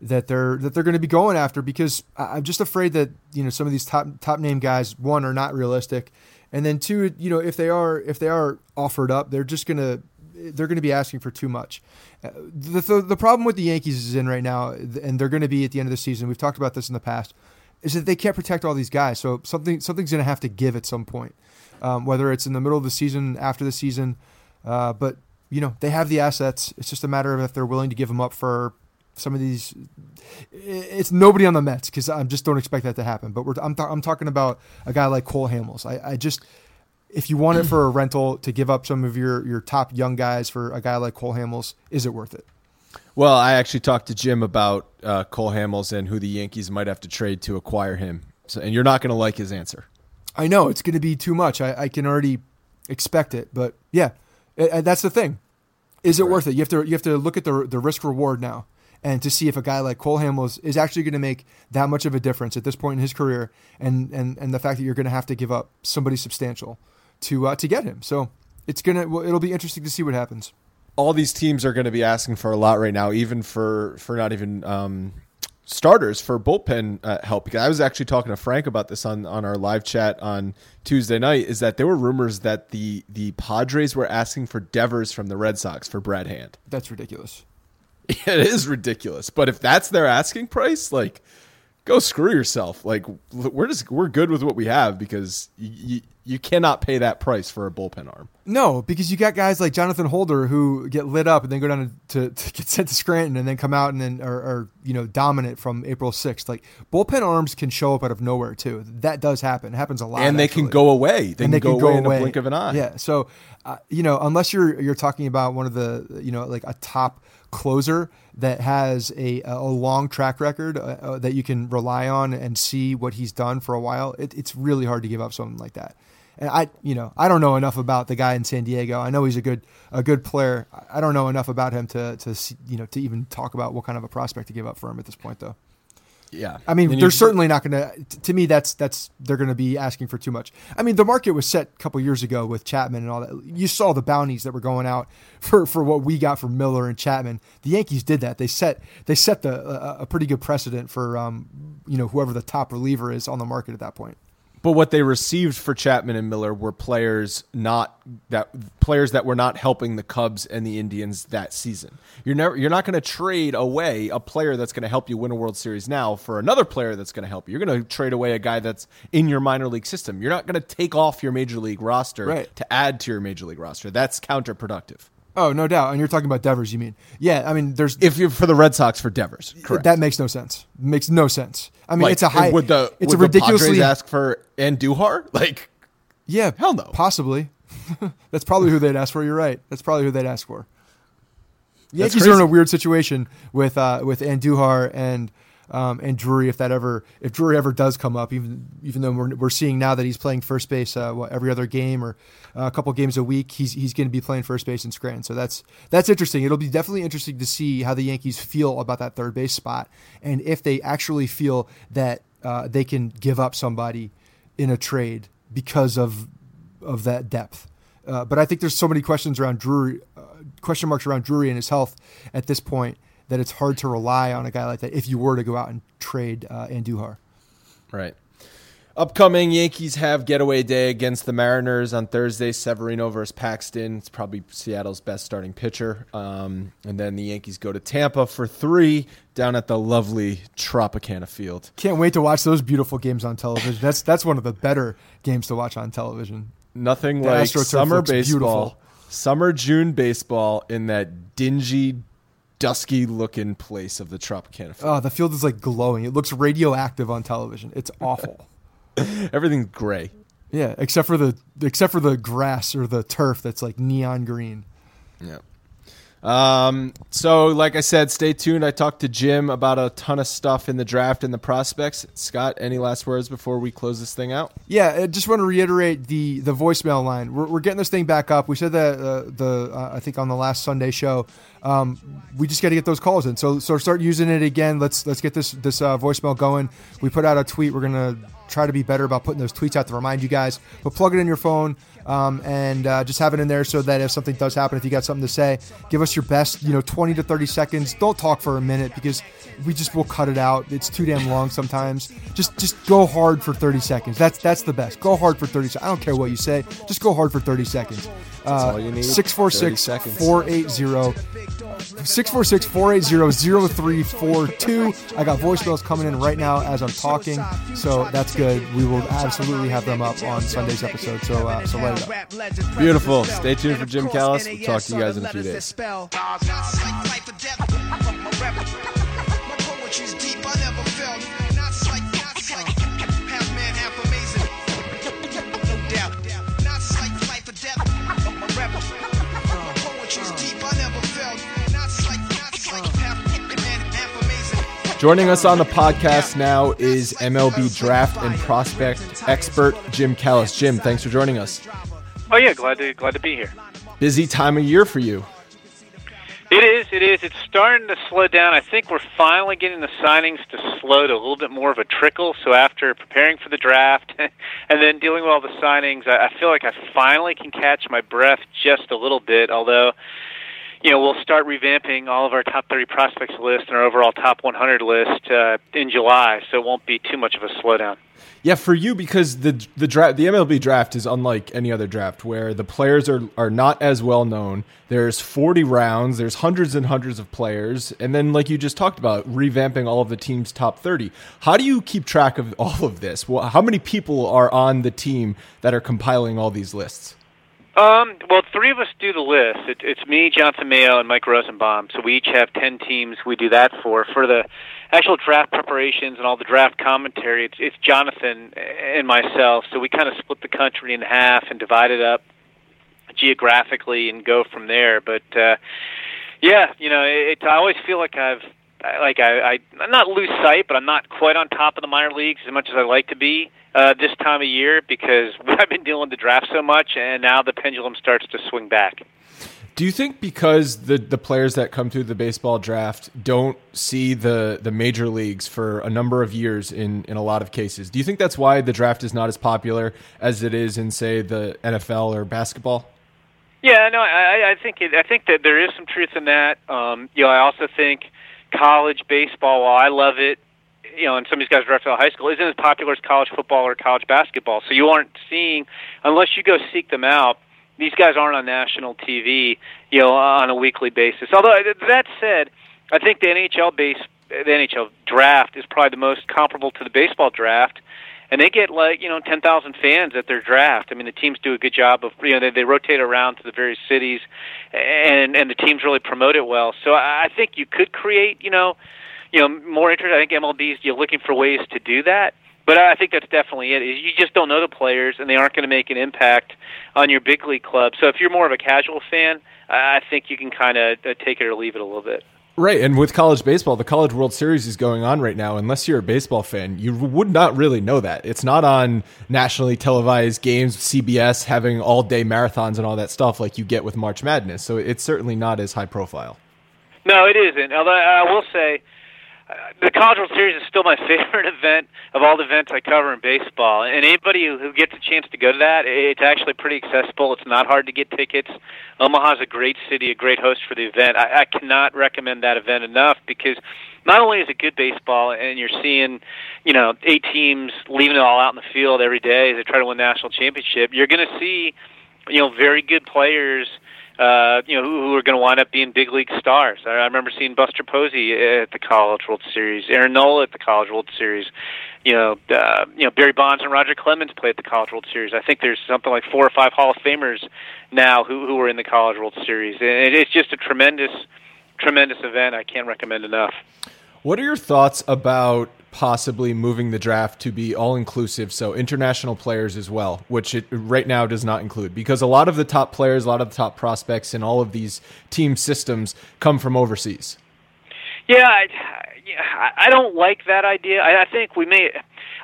that they're that they're going to be going after because I'm just afraid that you know some of these top top name guys one are not realistic, and then two you know if they are if they are offered up they're just going to they're going to be asking for too much. Uh, the, the, the problem with the Yankees is in right now, and they're going to be at the end of the season. We've talked about this in the past is that they can't protect all these guys. So something something's going to have to give at some point, um, whether it's in the middle of the season, after the season. Uh, but you know they have the assets. It's just a matter of if they're willing to give them up for some of these. It's nobody on the Mets because I just don't expect that to happen. But I'm th- I'm talking about a guy like Cole Hamels. I, I just if you want it for a rental to give up some of your your top young guys for a guy like Cole Hamels, is it worth it? Well, I actually talked to Jim about uh, Cole Hamels and who the Yankees might have to trade to acquire him. So, and you're not going to like his answer. I know it's going to be too much. I, I, can already expect it, but yeah, it, it, that's the thing. Is it right. worth it? You have to you have to look at the the risk reward now, and to see if a guy like Cole Hamels is actually going to make that much of a difference at this point in his career, and and and the fact that you're going to have to give up somebody substantial to uh, to get him. So it's gonna it'll be interesting to see what happens all these teams are going to be asking for a lot right now, even for for not even um, starters for bullpen uh, help. Because I was actually talking to Frank about this on on our live chat on Tuesday night. Is that there were rumors that the the Padres were asking for Devers from the Red Sox for Brad Hand. That's ridiculous. It is ridiculous, but if that's their asking price, like go screw yourself. Like we're just we're good with what we have because you you cannot pay that price for a bullpen arm. No, because you got guys like Jonathan Holder who get lit up and then go down to, to, to get sent to Scranton and then come out and then are, are, you know dominant from April sixth. Like bullpen arms can show up out of nowhere too. That does happen. It happens a lot. And they actually. can go away. They, and can, they go, can go away in the blink of an eye. Yeah. So uh, you know, unless you're you're talking about one of the you know like a top closer that has a, a long track record uh, uh, that you can rely on and see what he's done for a while, it, it's really hard to give up something like that. And I, you know, I don't know enough about the guy in San Diego. I know he's a good, a good player. I don't know enough about him to, to, you know, to even talk about what kind of a prospect to give up for him at this point, though. Yeah, I mean, they're certainly not going to. To me, that's that's they're going to be asking for too much. I mean, the market was set a couple years ago with Chapman and all that. You saw the bounties that were going out for, for what we got from Miller and Chapman. The Yankees did that. They set they set the a, a pretty good precedent for um, you know whoever the top reliever is on the market at that point. But what they received for Chapman and Miller were players not that players that were not helping the Cubs and the Indians that season. You're never you're not going to trade away a player that's going to help you win a World Series now for another player that's going to help you. You're going to trade away a guy that's in your minor league system. You're not going to take off your major league roster right. to add to your major league roster. That's counterproductive. Oh, no doubt. And you're talking about Devers, you mean? Yeah, I mean, there's if you're for the Red Sox for Devers, correct? That makes no sense. Makes no sense. I mean, like, it's a high. Would the it's would a ridiculously the Padres ask for Andujar? Like, yeah, hell no, possibly. That's probably who they'd ask for. You're right. That's probably who they'd ask for. Yankees are in a weird situation with uh, with Andujar and um, and Drury if that ever if Drury ever does come up, even even though we're, we're seeing now that he's playing first base uh, what, every other game or uh, a couple games a week, he's he's going to be playing first base in Scranton. So that's that's interesting. It'll be definitely interesting to see how the Yankees feel about that third base spot and if they actually feel that uh, they can give up somebody in a trade because of of that depth. Uh, but I think there's so many questions around Drury, uh, question marks around Drury and his health at this point that it's hard to rely on a guy like that if you were to go out and trade uh, Andujar. Right. Upcoming Yankees have getaway day against the Mariners on Thursday. Severino versus Paxton. It's probably Seattle's best starting pitcher. Um, and then the Yankees go to Tampa for three down at the lovely Tropicana Field. Can't wait to watch those beautiful games on television. That's that's one of the better games to watch on television. Nothing The like summer baseball, beautiful. summer June baseball in that dingy, dusky looking place of the Tropicana. Oh, the field is like glowing. It looks radioactive on television. It's awful. Everything's gray. yeah, except for the except for the grass or the turf that's like neon green. Yeah. Um, so, like I said, stay tuned. I talked to Jim about a ton of stuff in the draft and the prospects. Scott, any last words before we close this thing out? Yeah, I just want to reiterate the the voicemail line. We're, we're getting this thing back up. We said that uh, the uh, I think on the last Sunday show. Um, we just got to get those calls in. So so start using it again. Let's let's get this this uh, voicemail going. We put out a tweet. We're gonna try to be better about putting those tweets out to remind you guys. But plug it in your phone um, and uh, just have it in there so that if something does happen, if you got something to say, give us your best. You know, 20 to 30 seconds. Don't talk for a minute because we just will cut it out. It's too damn long sometimes. Just just go hard for 30 seconds. That's that's the best. Go hard for 30 seconds. I don't care what you say. Just go hard for 30 seconds. Uh, all you need. 646 480 646 480 0342. I got voicemails coming in right now as I'm talking, so that's good. We will absolutely have them up on Sunday's episode. So, uh, so let it up. Beautiful. Stay tuned for Jim Callis. We'll talk to you guys in a few days. Joining us on the podcast now is MLB draft and prospect expert Jim Callis. Jim, thanks for joining us. Oh yeah, glad to glad to be here. Busy time of year for you. It is, it is. It's starting to slow down. I think we're finally getting the signings to slow to a little bit more of a trickle. So after preparing for the draft and then dealing with all the signings, I I feel like I finally can catch my breath just a little bit. Although, you know, we'll start revamping all of our top 30 prospects list and our overall top 100 list uh, in July, so it won't be too much of a slowdown. Yeah, for you because the the draft the MLB draft is unlike any other draft where the players are are not as well known. There's 40 rounds, there's hundreds and hundreds of players, and then like you just talked about revamping all of the team's top 30. How do you keep track of all of this? Well, how many people are on the team that are compiling all these lists? Um, well, three of us do the list. It, it's me, Jonathan Mayo, and Mike Rosenbaum. So we each have ten teams we do that for. For the actual draft preparations and all the draft commentary, it's, it's Jonathan and myself. So we kind of split the country in half and divide it up geographically and go from there. But uh, yeah, you know, it, I always feel like I've like I, I I'm not lose sight, but I'm not quite on top of the minor leagues as much as I like to be uh, this time of year because I've been dealing with the draft so much, and now the pendulum starts to swing back. Do you think because the the players that come through the baseball draft don't see the the major leagues for a number of years in in a lot of cases? Do you think that's why the draft is not as popular as it is in say the NFL or basketball? Yeah, no, I, I think it, I think that there is some truth in that. Um, you know, I also think college baseball, while I love it, you know, and some of these guys drafted out of high school, isn't as popular as college football or college basketball. So you aren't seeing, unless you go seek them out, these guys aren't on national TV, you know, on a weekly basis. Although that said, I think the NHL base, the NHL draft is probably the most comparable to the baseball draft, and they get like you know ten thousand fans at their draft. I mean, the teams do a good job of you know they, they rotate around to the various cities, and and the teams really promote it well. So I I think you could create you know you know more interest. I think MLB's you're looking for ways to do that. But I think that's definitely it. Is you just don't know the players, and they aren't going to make an impact on your big league club. So if you're more of a casual fan, I think you can kind of uh, take it or leave it a little bit. Right, and with college baseball, the College World Series is going on right now. Unless you're a baseball fan, you would not really know that. It's not on nationally televised games, CBS having all day marathons and all that stuff like you get with March Madness. So it's certainly not as high profile. No, it isn't. Although I will say, the College World Series is still my favorite event of all the events I cover in baseball. And anybody who, gets a chance to go to that, it's actually pretty accessible. It's not hard to get tickets. Omaha's a great city, a great host for the event. I, I cannot recommend that event enough because not only is it good baseball, and you're seeing, you know, eight teams leaving it all out in the field every day as they try to win the national championship. You're going to see, you know, very good players uh, you know, who, who are going to wind up being big league stars. I, I remember seeing Buster Posey at the College World Series, Aaron Nola at the College World Series. You know, uh, you know Barry Bonds and Roger Clemens played at the College World Series. I think there's something like four or five Hall of Famers now who who are in the College World Series, and it, it's just a tremendous, tremendous event. I can't recommend enough. What are your thoughts about possibly moving the draft to be all inclusive, so international players as well, which it right now does not include, because a lot of the top players, a lot of the top prospects in all of these team systems come from overseas. Yeah, I, I don't like that idea. I, I think we may.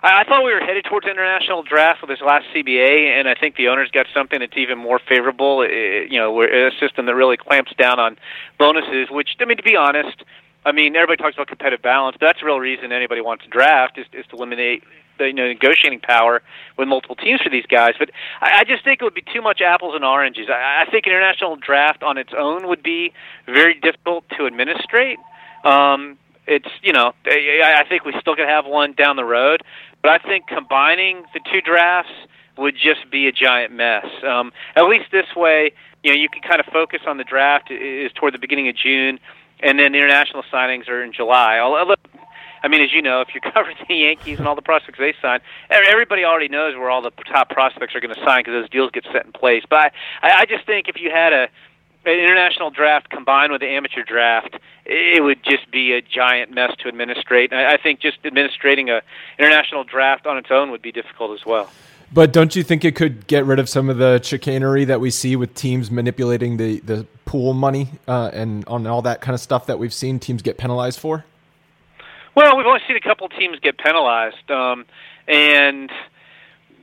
I, I thought we were headed towards international draft with this last CBA, and I think the owners got something that's even more favorable. It, you know, we're a system that really clamps down on bonuses. Which, I mean, to be honest I mean, everybody talks about competitive balance, but that's the real reason anybody wants to draft is, is to eliminate the you know, negotiating power with multiple teams for these guys. But I, I just think it would be too much apples and oranges. I, I think international draft on its own would be very difficult to administrate. Um, it's you know, I, I think we still could have one down the road, but I think combining the two drafts would just be a giant mess. Um, at least this way, you know, you can kind of focus on the draft is toward the beginning of June and then the international signings are in July. I mean, as you know, if you cover the Yankees and all the prospects they sign, everybody already knows where all the top prospects are going to sign because those deals get set in place. But I, I just think if you had a an international draft combined with the amateur draft, it would just be a giant mess to administrate. And I, I think just administrating a international draft on its own would be difficult as well. But don't you think it could get rid of some of the chicanery that we see with teams manipulating the, the pool money uh, and on all that kind of stuff that we've seen teams get penalized for? Well, we've only seen a couple teams get penalized, um, and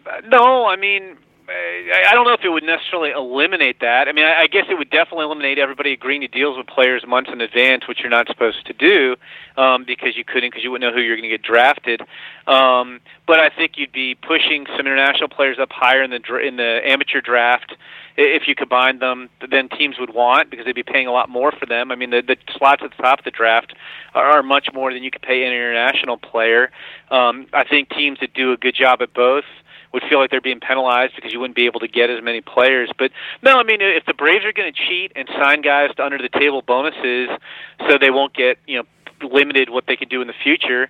uh, no, I mean I don't know if it would necessarily eliminate that. I mean, I guess it would definitely eliminate everybody agreeing to deals with players months in advance, which you're not supposed to do um, because you couldn't, because you wouldn't know who you're going to get drafted. Um, but I think you'd be pushing some international players up higher in the in the amateur draft if you combine them. Then teams would want because they'd be paying a lot more for them. I mean, the, the slots at the top of the draft are, are much more than you could pay an international player. Um, I think teams that do a good job at both would feel like they're being penalized because you wouldn't be able to get as many players. But no, I mean, if the Braves are going to cheat and sign guys to under the table bonuses, so they won't get you know limited what they can do in the future.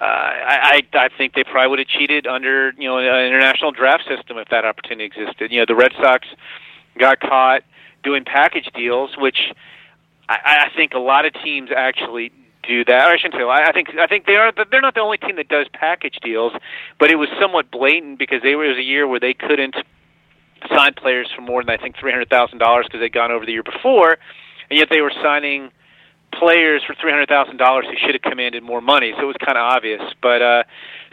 Uh, I, I think they probably would have cheated under you know an international draft system if that opportunity existed. You know, the Red Sox got caught doing package deals, which I, I think a lot of teams actually do that. I shouldn't say. I think I think they are. They're not the only team that does package deals, but it was somewhat blatant because they were, it was a year where they couldn't sign players for more than I think three hundred thousand dollars because they'd gone over the year before, and yet they were signing players for three hundred thousand dollars who should have commanded more money. So it was kind of obvious. But uh,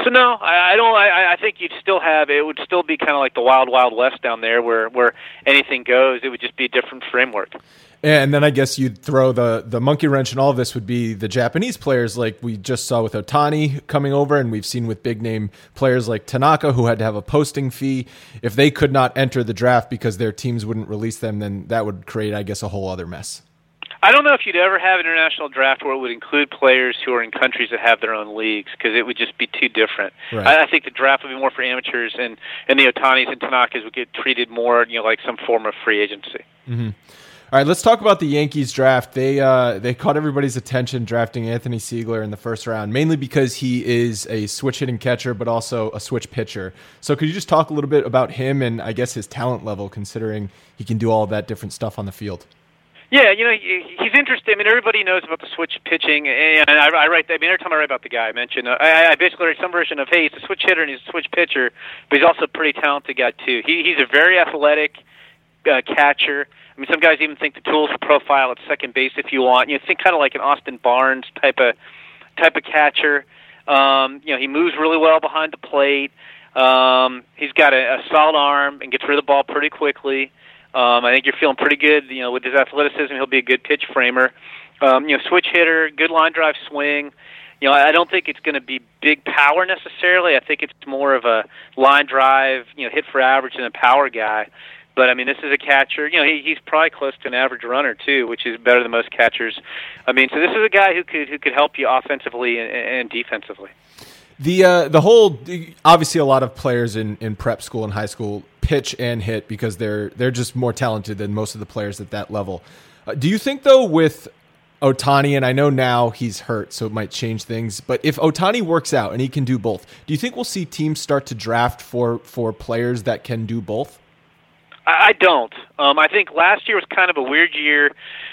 so no, I, I don't. I, I think you'd still have it would still be kind of like the wild wild west down there where where anything goes. It would just be a different framework. And then I guess you'd throw the the monkey wrench in all of this would be the Japanese players, like we just saw with Ohtani coming over, and we've seen with big name players like Tanaka, who had to have a posting fee. If they could not enter the draft because their teams wouldn't release them, then that would create, I guess, a whole other mess. I don't know if you'd ever have an international draft where it would include players who are in countries that have their own leagues because it would just be too different. Right. I, I think the draft would be more for amateurs, and and the Ohtanis and Tanakas would get treated more, you know, like some form of free agency. Mm-hmm. All right, let's talk about the Yankees draft. They uh, they caught everybody's attention drafting Anthony Seigler in the first round, mainly because he is a switch hitting catcher, but also a switch pitcher. So, could you just talk a little bit about him and I guess his talent level, considering he can do all that different stuff on the field? Yeah, you know he's interesting. I mean, everybody knows about the switch pitching, and I, I write. I mean, every time I write about the guy, I mention. Uh, I, I basically write some version of, hey, he's a switch hitter and he's a switch pitcher, but he's also a pretty talented guy too. He, he's a very athletic uh, catcher. I mean, some guys even think the tools profile at second base if you want. You know, think kind of like an Austin Barnes type of type of catcher. Um, you know, he moves really well behind the plate. Um, he's got a, a solid arm and gets rid of the ball pretty quickly. Um, I think you're feeling pretty good. You know, with his athleticism, he'll be a good pitch framer. Um, you know, switch hitter, good line drive swing. You know, I don't think it's going to be big power necessarily. I think it's more of a line drive, you know, hit for average and a power guy. But I mean, this is a catcher. You know, he, he's probably close to an average runner too, which is better than most catchers. I mean, so this is a guy who could who could help you offensively and, and defensively. The uh, the whole obviously a lot of players in, in prep school and high school pitch and hit because they're they're just more talented than most of the players at that level. Uh, do you think though with Ohtani and I know now he's hurt, so it might change things. But if Ohtani works out and he can do both, do you think we'll see teams start to draft for for players that can do both? I don't. Um, I think last year was kind of a weird year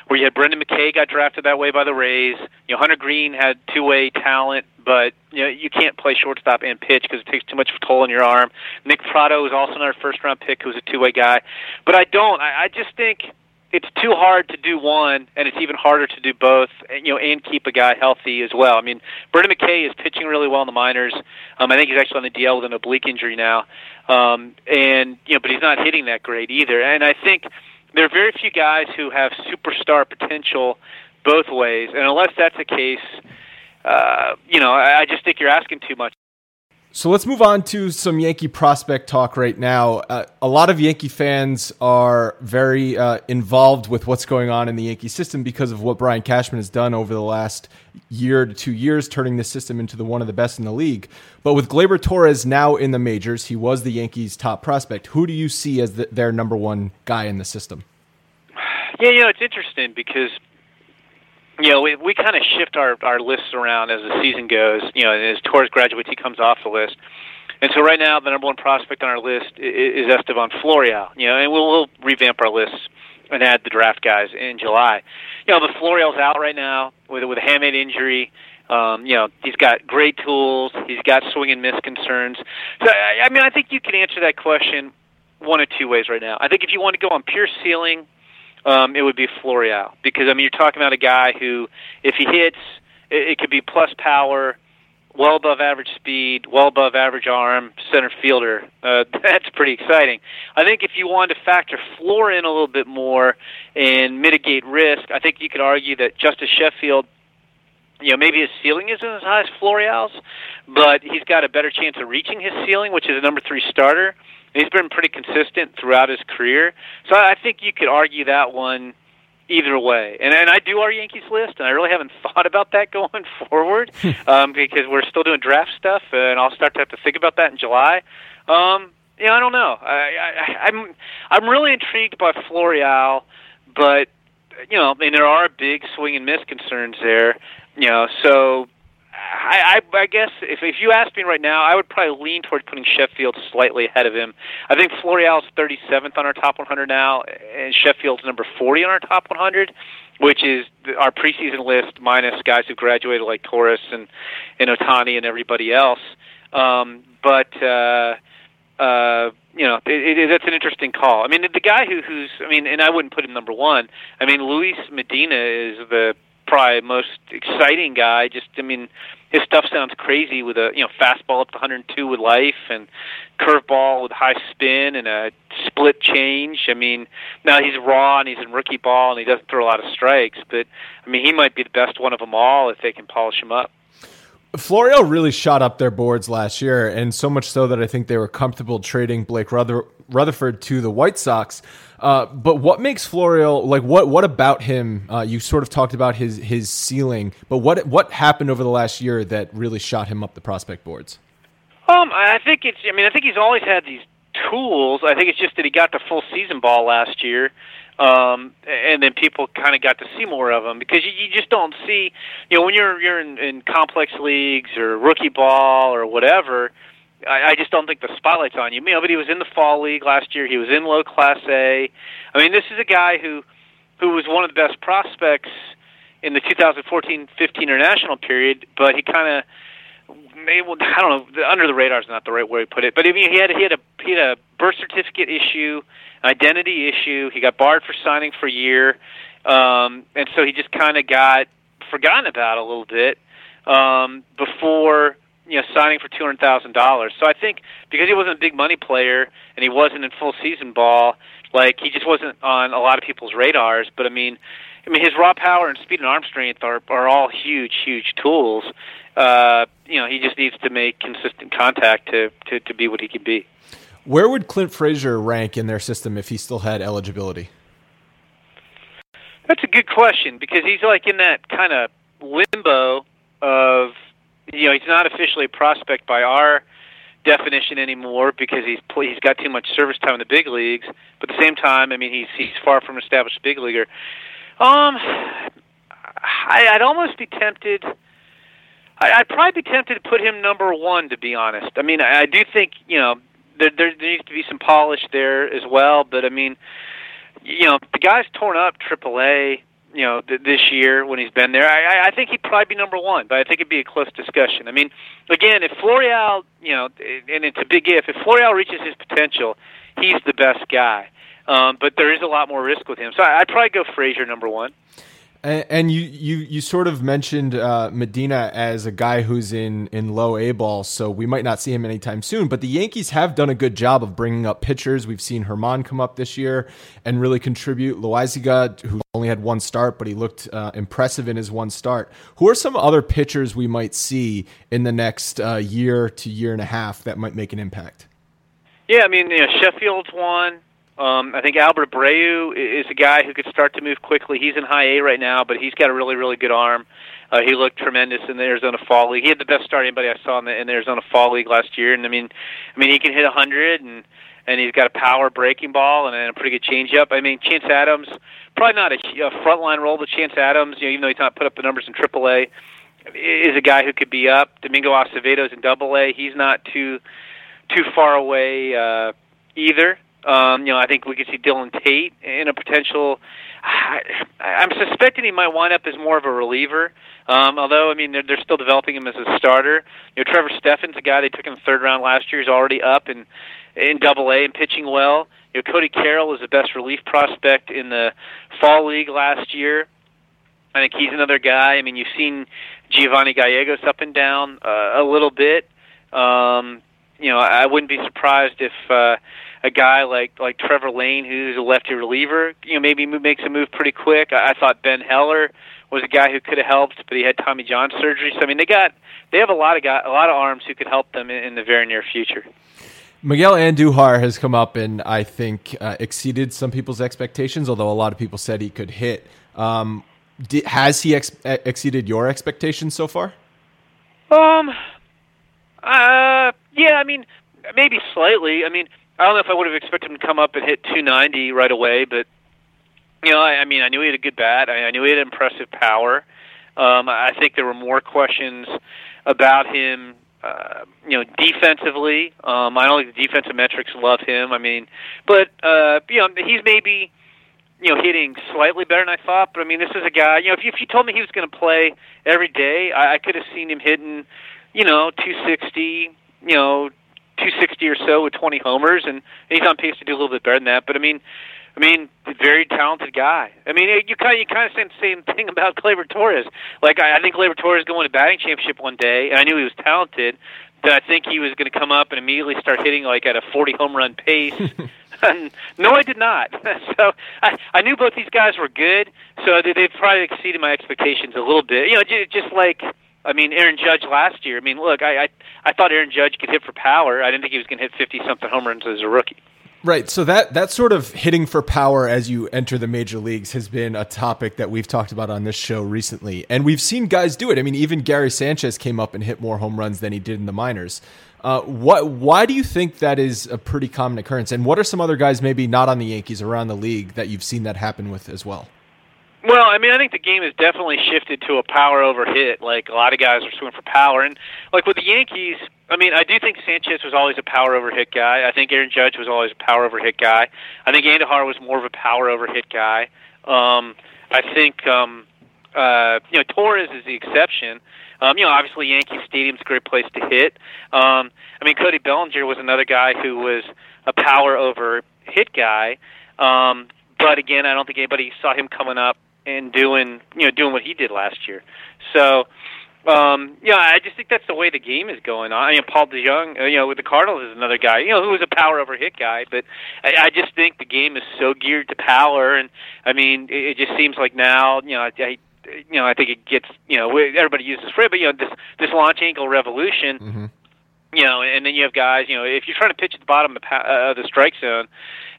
where you had Brendan McKay got drafted that way by the Rays. You know, Hunter Greene had two-way talent, but you know you can't play shortstop and pitch because it takes too much toll on your arm. Nick Pratto is also another first-round pick who was a two-way guy, but I don't. I, I just think it's too hard to do one, and it's even harder to do both. You know, and keep a guy healthy as well. I mean, Brendan McKay is pitching really well in the minors. Um, I think he's actually on the DL with an oblique injury now, um, and you know, but he's not hitting that great either. And I think there are very few guys who have superstar potential both ways, and unless that's the case, uh, you know, I, I just think you're asking too much. So let's move on to some Yankee prospect talk right now. Uh, a lot of Yankee fans are very uh, involved with what's going on in the Yankee system because of what Brian Cashman has done over the last year to two years, turning the system into the one of the best in the league. But with Gleyber Torres now in the majors, he was the Yankees' top prospect. Who do you see as the, their number one guy in the system? Yeah, you know, it's interesting because you know, we, we kind of shift our, our lists around as the season goes. You know, as Torres graduates, he comes off the list. And so right now, the number one prospect on our list is, Estevan Florial. You know, and we'll, we'll revamp our lists and add the draft guys in July. You know, the Florial's out right now with with a hamate injury. Um, you know, he's got great tools. He's got swing and miss concerns. So, I, I mean, I think you can answer that question one of two ways right now. I think if you want to go on pure ceiling um, it would be Florial because I mean you're talking about a guy who, if he hits, it, it could be plus power, well above average speed, well above average arm, center fielder. Uh, that's pretty exciting. I think if you wanted to factor floor in a little bit more and mitigate risk, I think you could argue that Justus Sheffield you know, maybe his ceiling isn't as high as Florial's, but he's got a better chance of reaching his ceiling, which is a number three starter. He's been pretty consistent throughout his career, so I think you could argue that one either way. And and I do our Yankees list, and I really haven't thought about that going forward um, because we're still doing draft stuff, and I'll start to have to think about that in July. Um, you know, I don't know. I, I, I'm I'm really intrigued by Florial, but you know, I mean, there are big swing and miss concerns there. You know, so I, I, I guess if if you ask me right now, I would probably lean towards putting Sheffield slightly ahead of him. I think Florial's 37th on our top 100 now, and Sheffield's number 40 on our top 100, which is our preseason list minus guys who graduated like Torres and and Ohtani and everybody else. Um, but uh, uh, you know, it, it, that's an interesting call. I mean, the guy who who's I mean, and I wouldn't put him number one. I mean, Luis Medina is the probably most exciting guy. Just I mean, his stuff sounds crazy with a you know fastball up to 102 with life and curveball with high spin and a split change. I mean, now he's raw and he's in rookie ball and he doesn't throw a lot of strikes, but I mean he might be the best one of them all if they can polish him up. Florial really shot up their boards last year, and so much so that I think they were comfortable trading Blake Ruther- Rutherford to the White Sox. Uh, but what makes Florial like what? What about him? Uh, you sort of talked about his his ceiling, but what what happened over the last year that really shot him up the prospect boards? Um, I think it's. I mean, I think he's always had these tools. I think it's just that he got the full season ball last year, um, and then people kind of got to see more of him because you, you just don't see, you know, when you're you're in, in complex leagues or rookie ball or whatever. I, I just don't think the spotlight's on you. You know, but he was in the fall league last year. He was in low class A. I mean, this is a guy who who was one of the best prospects in the 2014-15 international period, but he kind of I don't know. Under the radar is not the right way to put it, but I mean, he had he had a he had a birth certificate issue, identity issue. He got barred for signing for a year, um, and so he just kind of got forgotten about a little bit um, before you know signing for two hundred thousand dollars. So I think because he wasn't a big money player and he wasn't in full season ball, like he just wasn't on a lot of people's radars. But I mean, I mean his raw power and speed and arm strength are are all huge, huge tools. Uh, you know, he just needs to make consistent contact to to to be what he can be. Where would Clint Frazier rank in their system if he still had eligibility? That's a good question because he's like in that kind of limbo of you know he's not officially a prospect by our definition anymore because he's he's got too much service time in the big leagues. But at the same time, I mean, he's he's far from an established big leaguer. Um, I, I'd almost be tempted. I, I'd probably be tempted to put him number one. To be honest, I mean, I, I do think you know there, there needs to be some polish there as well. But I mean, you know, the guy's torn up AAA. You know, th- this year when he's been there, I, I think he'd probably be number one. But I think it'd be a close discussion. I mean, again, if Florial, you know, and it's a big if. If Florial reaches his potential, he's the best guy. Um, but there is a lot more risk with him, so I'd probably go Frazier number one. And, you, you, you sort of mentioned uh, Medina as a guy who's in, in low A ball, so we might not see him anytime soon. But the Yankees have done a good job of bringing up pitchers. We've seen Germán come up this year and really contribute. Loaisiga, who only had one start, but he looked uh, impressive in his one start. Who are some other pitchers we might see in the next uh, year to year and a half that might make an impact? Yeah, I mean, you know, Sheffield's one. Um, I think Albert Abreu is a guy who could start to move quickly. He's in high A right now, but he's got a really, really good arm. Uh, he looked tremendous in the Arizona Fall League. He had the best start anybody I saw in the, in the Arizona Fall League last year. And I mean, I mean, he can hit a hundred, and and he's got a power breaking ball and a pretty good changeup. I mean, Chance Adams, probably not a, a frontline role, but Chance Adams, you know, even though he's not put up the numbers in AAA, is a guy who could be up. Domingo Acevedo's in Double A. He's not too too far away uh, either. Um, you know, I think we could see Dillon Tate in a potential. I, I'm suspecting he might wind up as more of a reliever. Um, although, I mean, they're, they're still developing him as a starter. You know, Trevor Steffens, a guy they took in the third round last year. He's already up in in Double A and pitching well. You know, Cody Carroll is the best relief prospect in the fall league last year. I think he's another guy. I mean, you've seen Giovanny Gallegos up and down uh, a little bit. Um, you know, I wouldn't be surprised if. Uh, a guy like like Trevor Lane, who's a lefty reliever, you know, maybe makes a move pretty quick. I, I thought Ben Heller was a guy who could have helped, but he had Tommy John surgery. So I mean, they got they have a lot of guy, a lot of arms who could help them in, in the very near future. Miguel Andujar has come up and I think uh, exceeded some people's expectations, although a lot of people said he could hit. Um, did, has he ex- exceeded your expectations so far? Um, uh, yeah, I mean, maybe slightly. I mean, I don't know if I would have expected him to come up and hit 290 right away, but you know, I, I mean, I knew he had a good bat. I, I knew he had impressive power. Um, I think there were more questions about him, uh, you know, defensively. Um, I don't think the defensive metrics love him. I mean, but uh, you know, he's maybe you know hitting slightly better than I thought. But I mean, this is a guy. You know, if you, if you told me he was going to play every day, I, I could have seen him hitting, you know, 260. You know, 260 or so with 20 homers, and he's on pace to do a little bit better than that. But I mean, I mean, very talented guy. I mean, you kind of you kind of say the same thing about Gleyber Torres. Like I, I think Gleyber Torres is going to batting championship one day, and I knew he was talented. But I think he was going to come up and immediately start hitting like at a 40 home run pace. no, I did not. so I, I knew both these guys were good. So they, they've probably exceeded my expectations a little bit. You know, just, just like I mean, Aaron Judge last year. I mean, look, I I, I thought Aaron Judge could hit for power. I didn't think he was going to hit fifty something home runs as a rookie. Right. So that that sort of hitting for power as you enter the major leagues has been a topic that we've talked about on this show recently, and we've seen guys do it. I mean, even Gary Sanchez came up and hit more home runs than he did in the minors. Uh, what? Why do you think that is a pretty common occurrence? And what are some other guys, maybe not on the Yankees, around the league that you've seen that happen with as well? Well, I mean, I think the game has definitely shifted to a power over hit. Like a lot of guys are swinging for power, and like with the Yankees, I mean, I do think Sanchez was always a power over hit guy. I think Aaron Judge was always a power over hit guy. I think Andujar was more of a power over hit guy. Um, I think um, uh, you know Torres is the exception. Um, you know, obviously Yankee Stadium's a great place to hit. Um, I mean, Cody Bellinger was another guy who was a power over hit guy. Um, but again, I don't think anybody saw him coming up and doing you know doing what he did last year. So um, yeah, I just think that's the way the game is going on. I mean, Paul DeJong, uh, you know, with the Cardinals is another guy, you know, who was a power over hit guy, but I, I just think the game is so geared to power, and I mean, it, it just seems like now, you know, I, I you know, I think it gets, you know, everybody uses it, but you know, this this launch angle revolution. Mm-hmm you know, and then you have guys, you know, if you're trying to pitch at the bottom of the, uh, strike zone,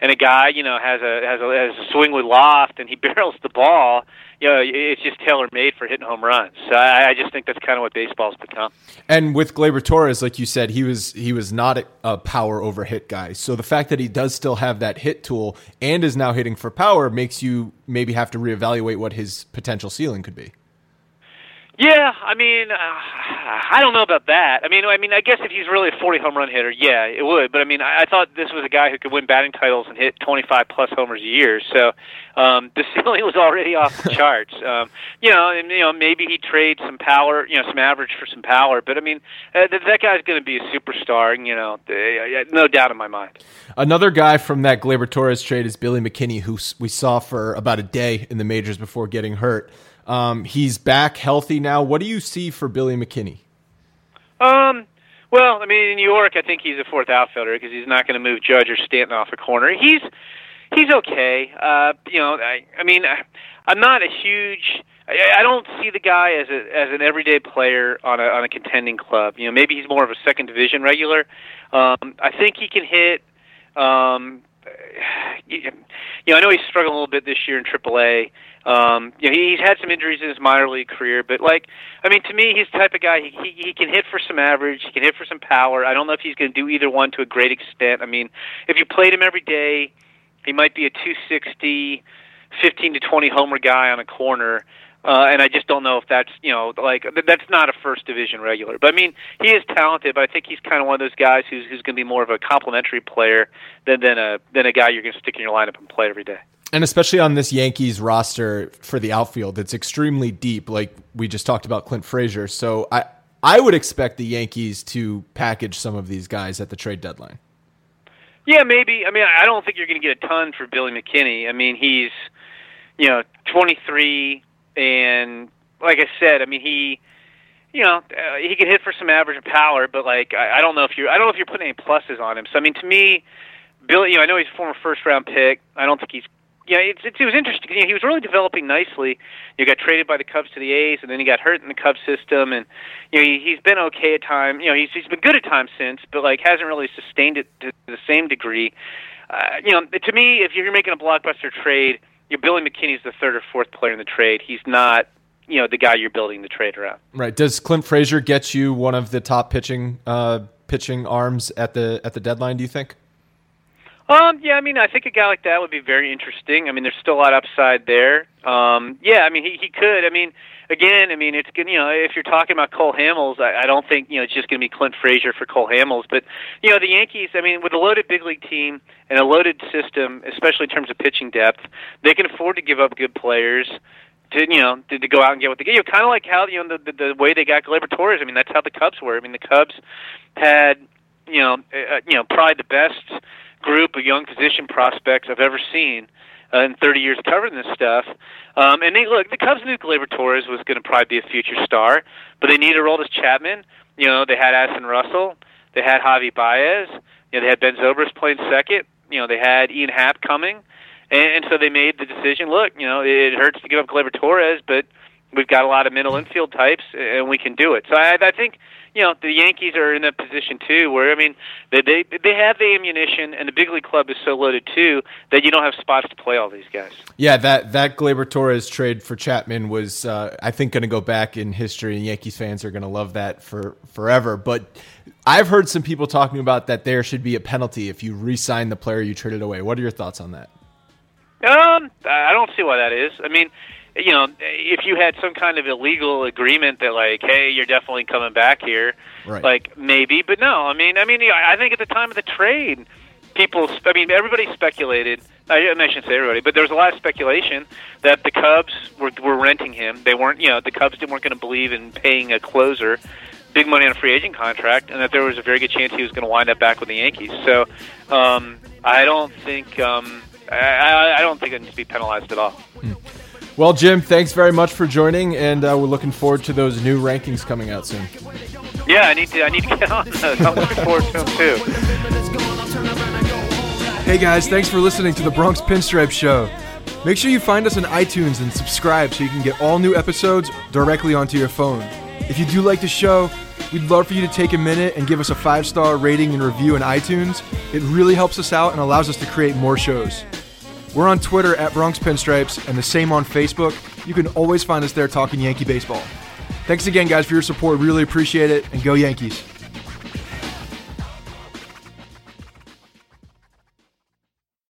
and a guy, you know, has a has a, has a swing with loft and he barrels the ball, you know, it's just tailor made for hitting home runs. So I, I just think that's kind of what baseball's become. And with Gleyber Torres, like you said, he was he was not a power over hit guy. So the fact that he does still have that hit tool and is now hitting for power makes you maybe have to reevaluate what his potential ceiling could be. Yeah, I mean, uh, I don't know about that. I mean, I mean, I guess if he's really a 40 home run hitter, yeah, it would. But I mean, I, I thought this was a guy who could win batting titles and hit 25 plus homers a year. So um, the ceiling was already off the charts. Um, you know, and you know, maybe he trades some power, you know, some average for some power. But I mean, uh, that guy's going to be a superstar. You know, uh, no doubt in my mind. Another guy from that Gleyber Torres trade is Billy McKinney, who we saw for about a day in the majors before getting hurt. Um, he's back healthy now. What do you see for Billy McKinney? Um, well, I mean, in New York, I think he's a fourth outfielder because he's not going to move Judge or Stanton off a corner. He's he's okay. Uh, you know, I, I mean, I, I'm not a huge. I, I don't see the guy as a as an everyday player on a on a contending club. You know, maybe he's more of a second division regular. Um, I think he can hit. Um, you know, I know he's struggling a little bit this year in AAA. Um, you know, he's had some injuries in his minor league career, but like, I mean, to me, he's the type of guy. He he, he can hit for some average. He can hit for some power. I don't know if he's going to do either one to a great extent. I mean, if you played him every day, he might be a 260, 15 to 20 homer guy on a corner. Uh, and I just don't know if that's you know like that's not a first division regular. But I mean, he is talented, but I think he's kind of one of those guys who's who's going to be more of a complementary player than than a than a guy you're going to stick in your lineup and play every day. And especially on this Yankees roster for the outfield, it's extremely deep. Like we just talked about Clint Frazier. So I I would expect the Yankees to package some of these guys at the trade deadline. Yeah, maybe. I mean, I don't think you're going to get a ton for Billy McKinney. I mean, he's you know 23, and like I said, I mean he you know, uh, he can hit for some average power, but like I, I don't know if you're I don't know if you're putting any pluses on him. So I mean, to me, Billy, you know, I know he's a former first round pick. I don't think he's yeah, it's, it's, it was interesting. You know, he was really developing nicely. You got traded by the Cubs to the A's, and then he got hurt in the Cubs system, and you know he, he's been okay at times. You know, he's he's been good at times since, but like hasn't really sustained it to the same degree. Uh, you know, to me, if you're making a blockbuster trade, you know, Billy McKinney's the third or fourth player in the trade. He's not you know the guy you're building the trade around. Right. Does Clint Frazier get you one of the top pitching uh, pitching arms at the at the deadline? Do you think? Um, yeah, I mean, I think a guy like that would be very interesting. I mean, there's still a lot upside there. Um, yeah, I mean, he he could. I mean, again, I mean, it's. You know, if you're talking about Cole Hamels, I, I don't think you know it's just going to be Clint Frazier for Cole Hamels. But you know, the Yankees. I mean, with a loaded big league team and a loaded system, especially in terms of pitching depth, they can afford to give up good players to you know to, to go out and get what they get. You know, kind of like how you know the, the the way they got Gleyber Torres. I mean, that's how the Cubs were. I mean, the Cubs had you know uh, you know probably the best group of young position prospects I've ever seen uh, in 30 years covering this stuff. Um, and they look, the Cubs knew Gleyber Torres was going to probably be a future star, but they needed Aroldis Chapman. You know, they had Addison Russell, they had Javi Baez, you know, they had Ben Zobrist playing second. You know, they had Ian Happ coming, and, and so they made the decision. Look, you know, it, it hurts to give up Gleyber Torres, but we've got a lot of middle infield types, and we can do it. So I, I think you know the Yankees are in a position too, where I mean they they they have the ammunition, and the big league club is so loaded too that you don't have spots to play all these guys. Yeah, that that Gleyber Torres trade for Chapman was, uh, I think, going to go back in history, and Yankees fans are going to love that for forever. But I've heard some people talking about that there should be a penalty if you re-sign the player you traded away. What are your thoughts on that? Um, I don't see why that is. I mean, you know, if you had some kind of illegal agreement that like, hey, you're definitely coming back here, right. like maybe, but no. I mean, I mean, I think at the time of the trade, people, I mean, everybody speculated. I, I shouldn't say everybody, but there was a lot of speculation that the Cubs were were renting him. They weren't, you know, the Cubs didn't weren't going to believe in paying a closer big money on a free agent contract, and that there was a very good chance he was going to wind up back with the Yankees. So, um, I don't think. Um, I, I don't think it needs to be penalized at all. Hmm. Well, Jim, thanks very much for joining, and uh, we're looking forward to those new rankings coming out soon. Yeah, I need to. I need to get on those. I'm looking forward to them too. Hey guys, thanks for listening to the Bronx Pinstripe Show. Make sure you find us on iTunes and subscribe so you can get all new episodes directly onto your phone. If you do like the show, we'd love for you to take a minute and give us a five star rating and review in iTunes. It really helps us out and allows us to create more shows. We're on Twitter at Bronx Pinstripes and the same on Facebook. You can always find us there talking Yankee baseball. Thanks again, guys, for your support. Really appreciate it, and go Yankees.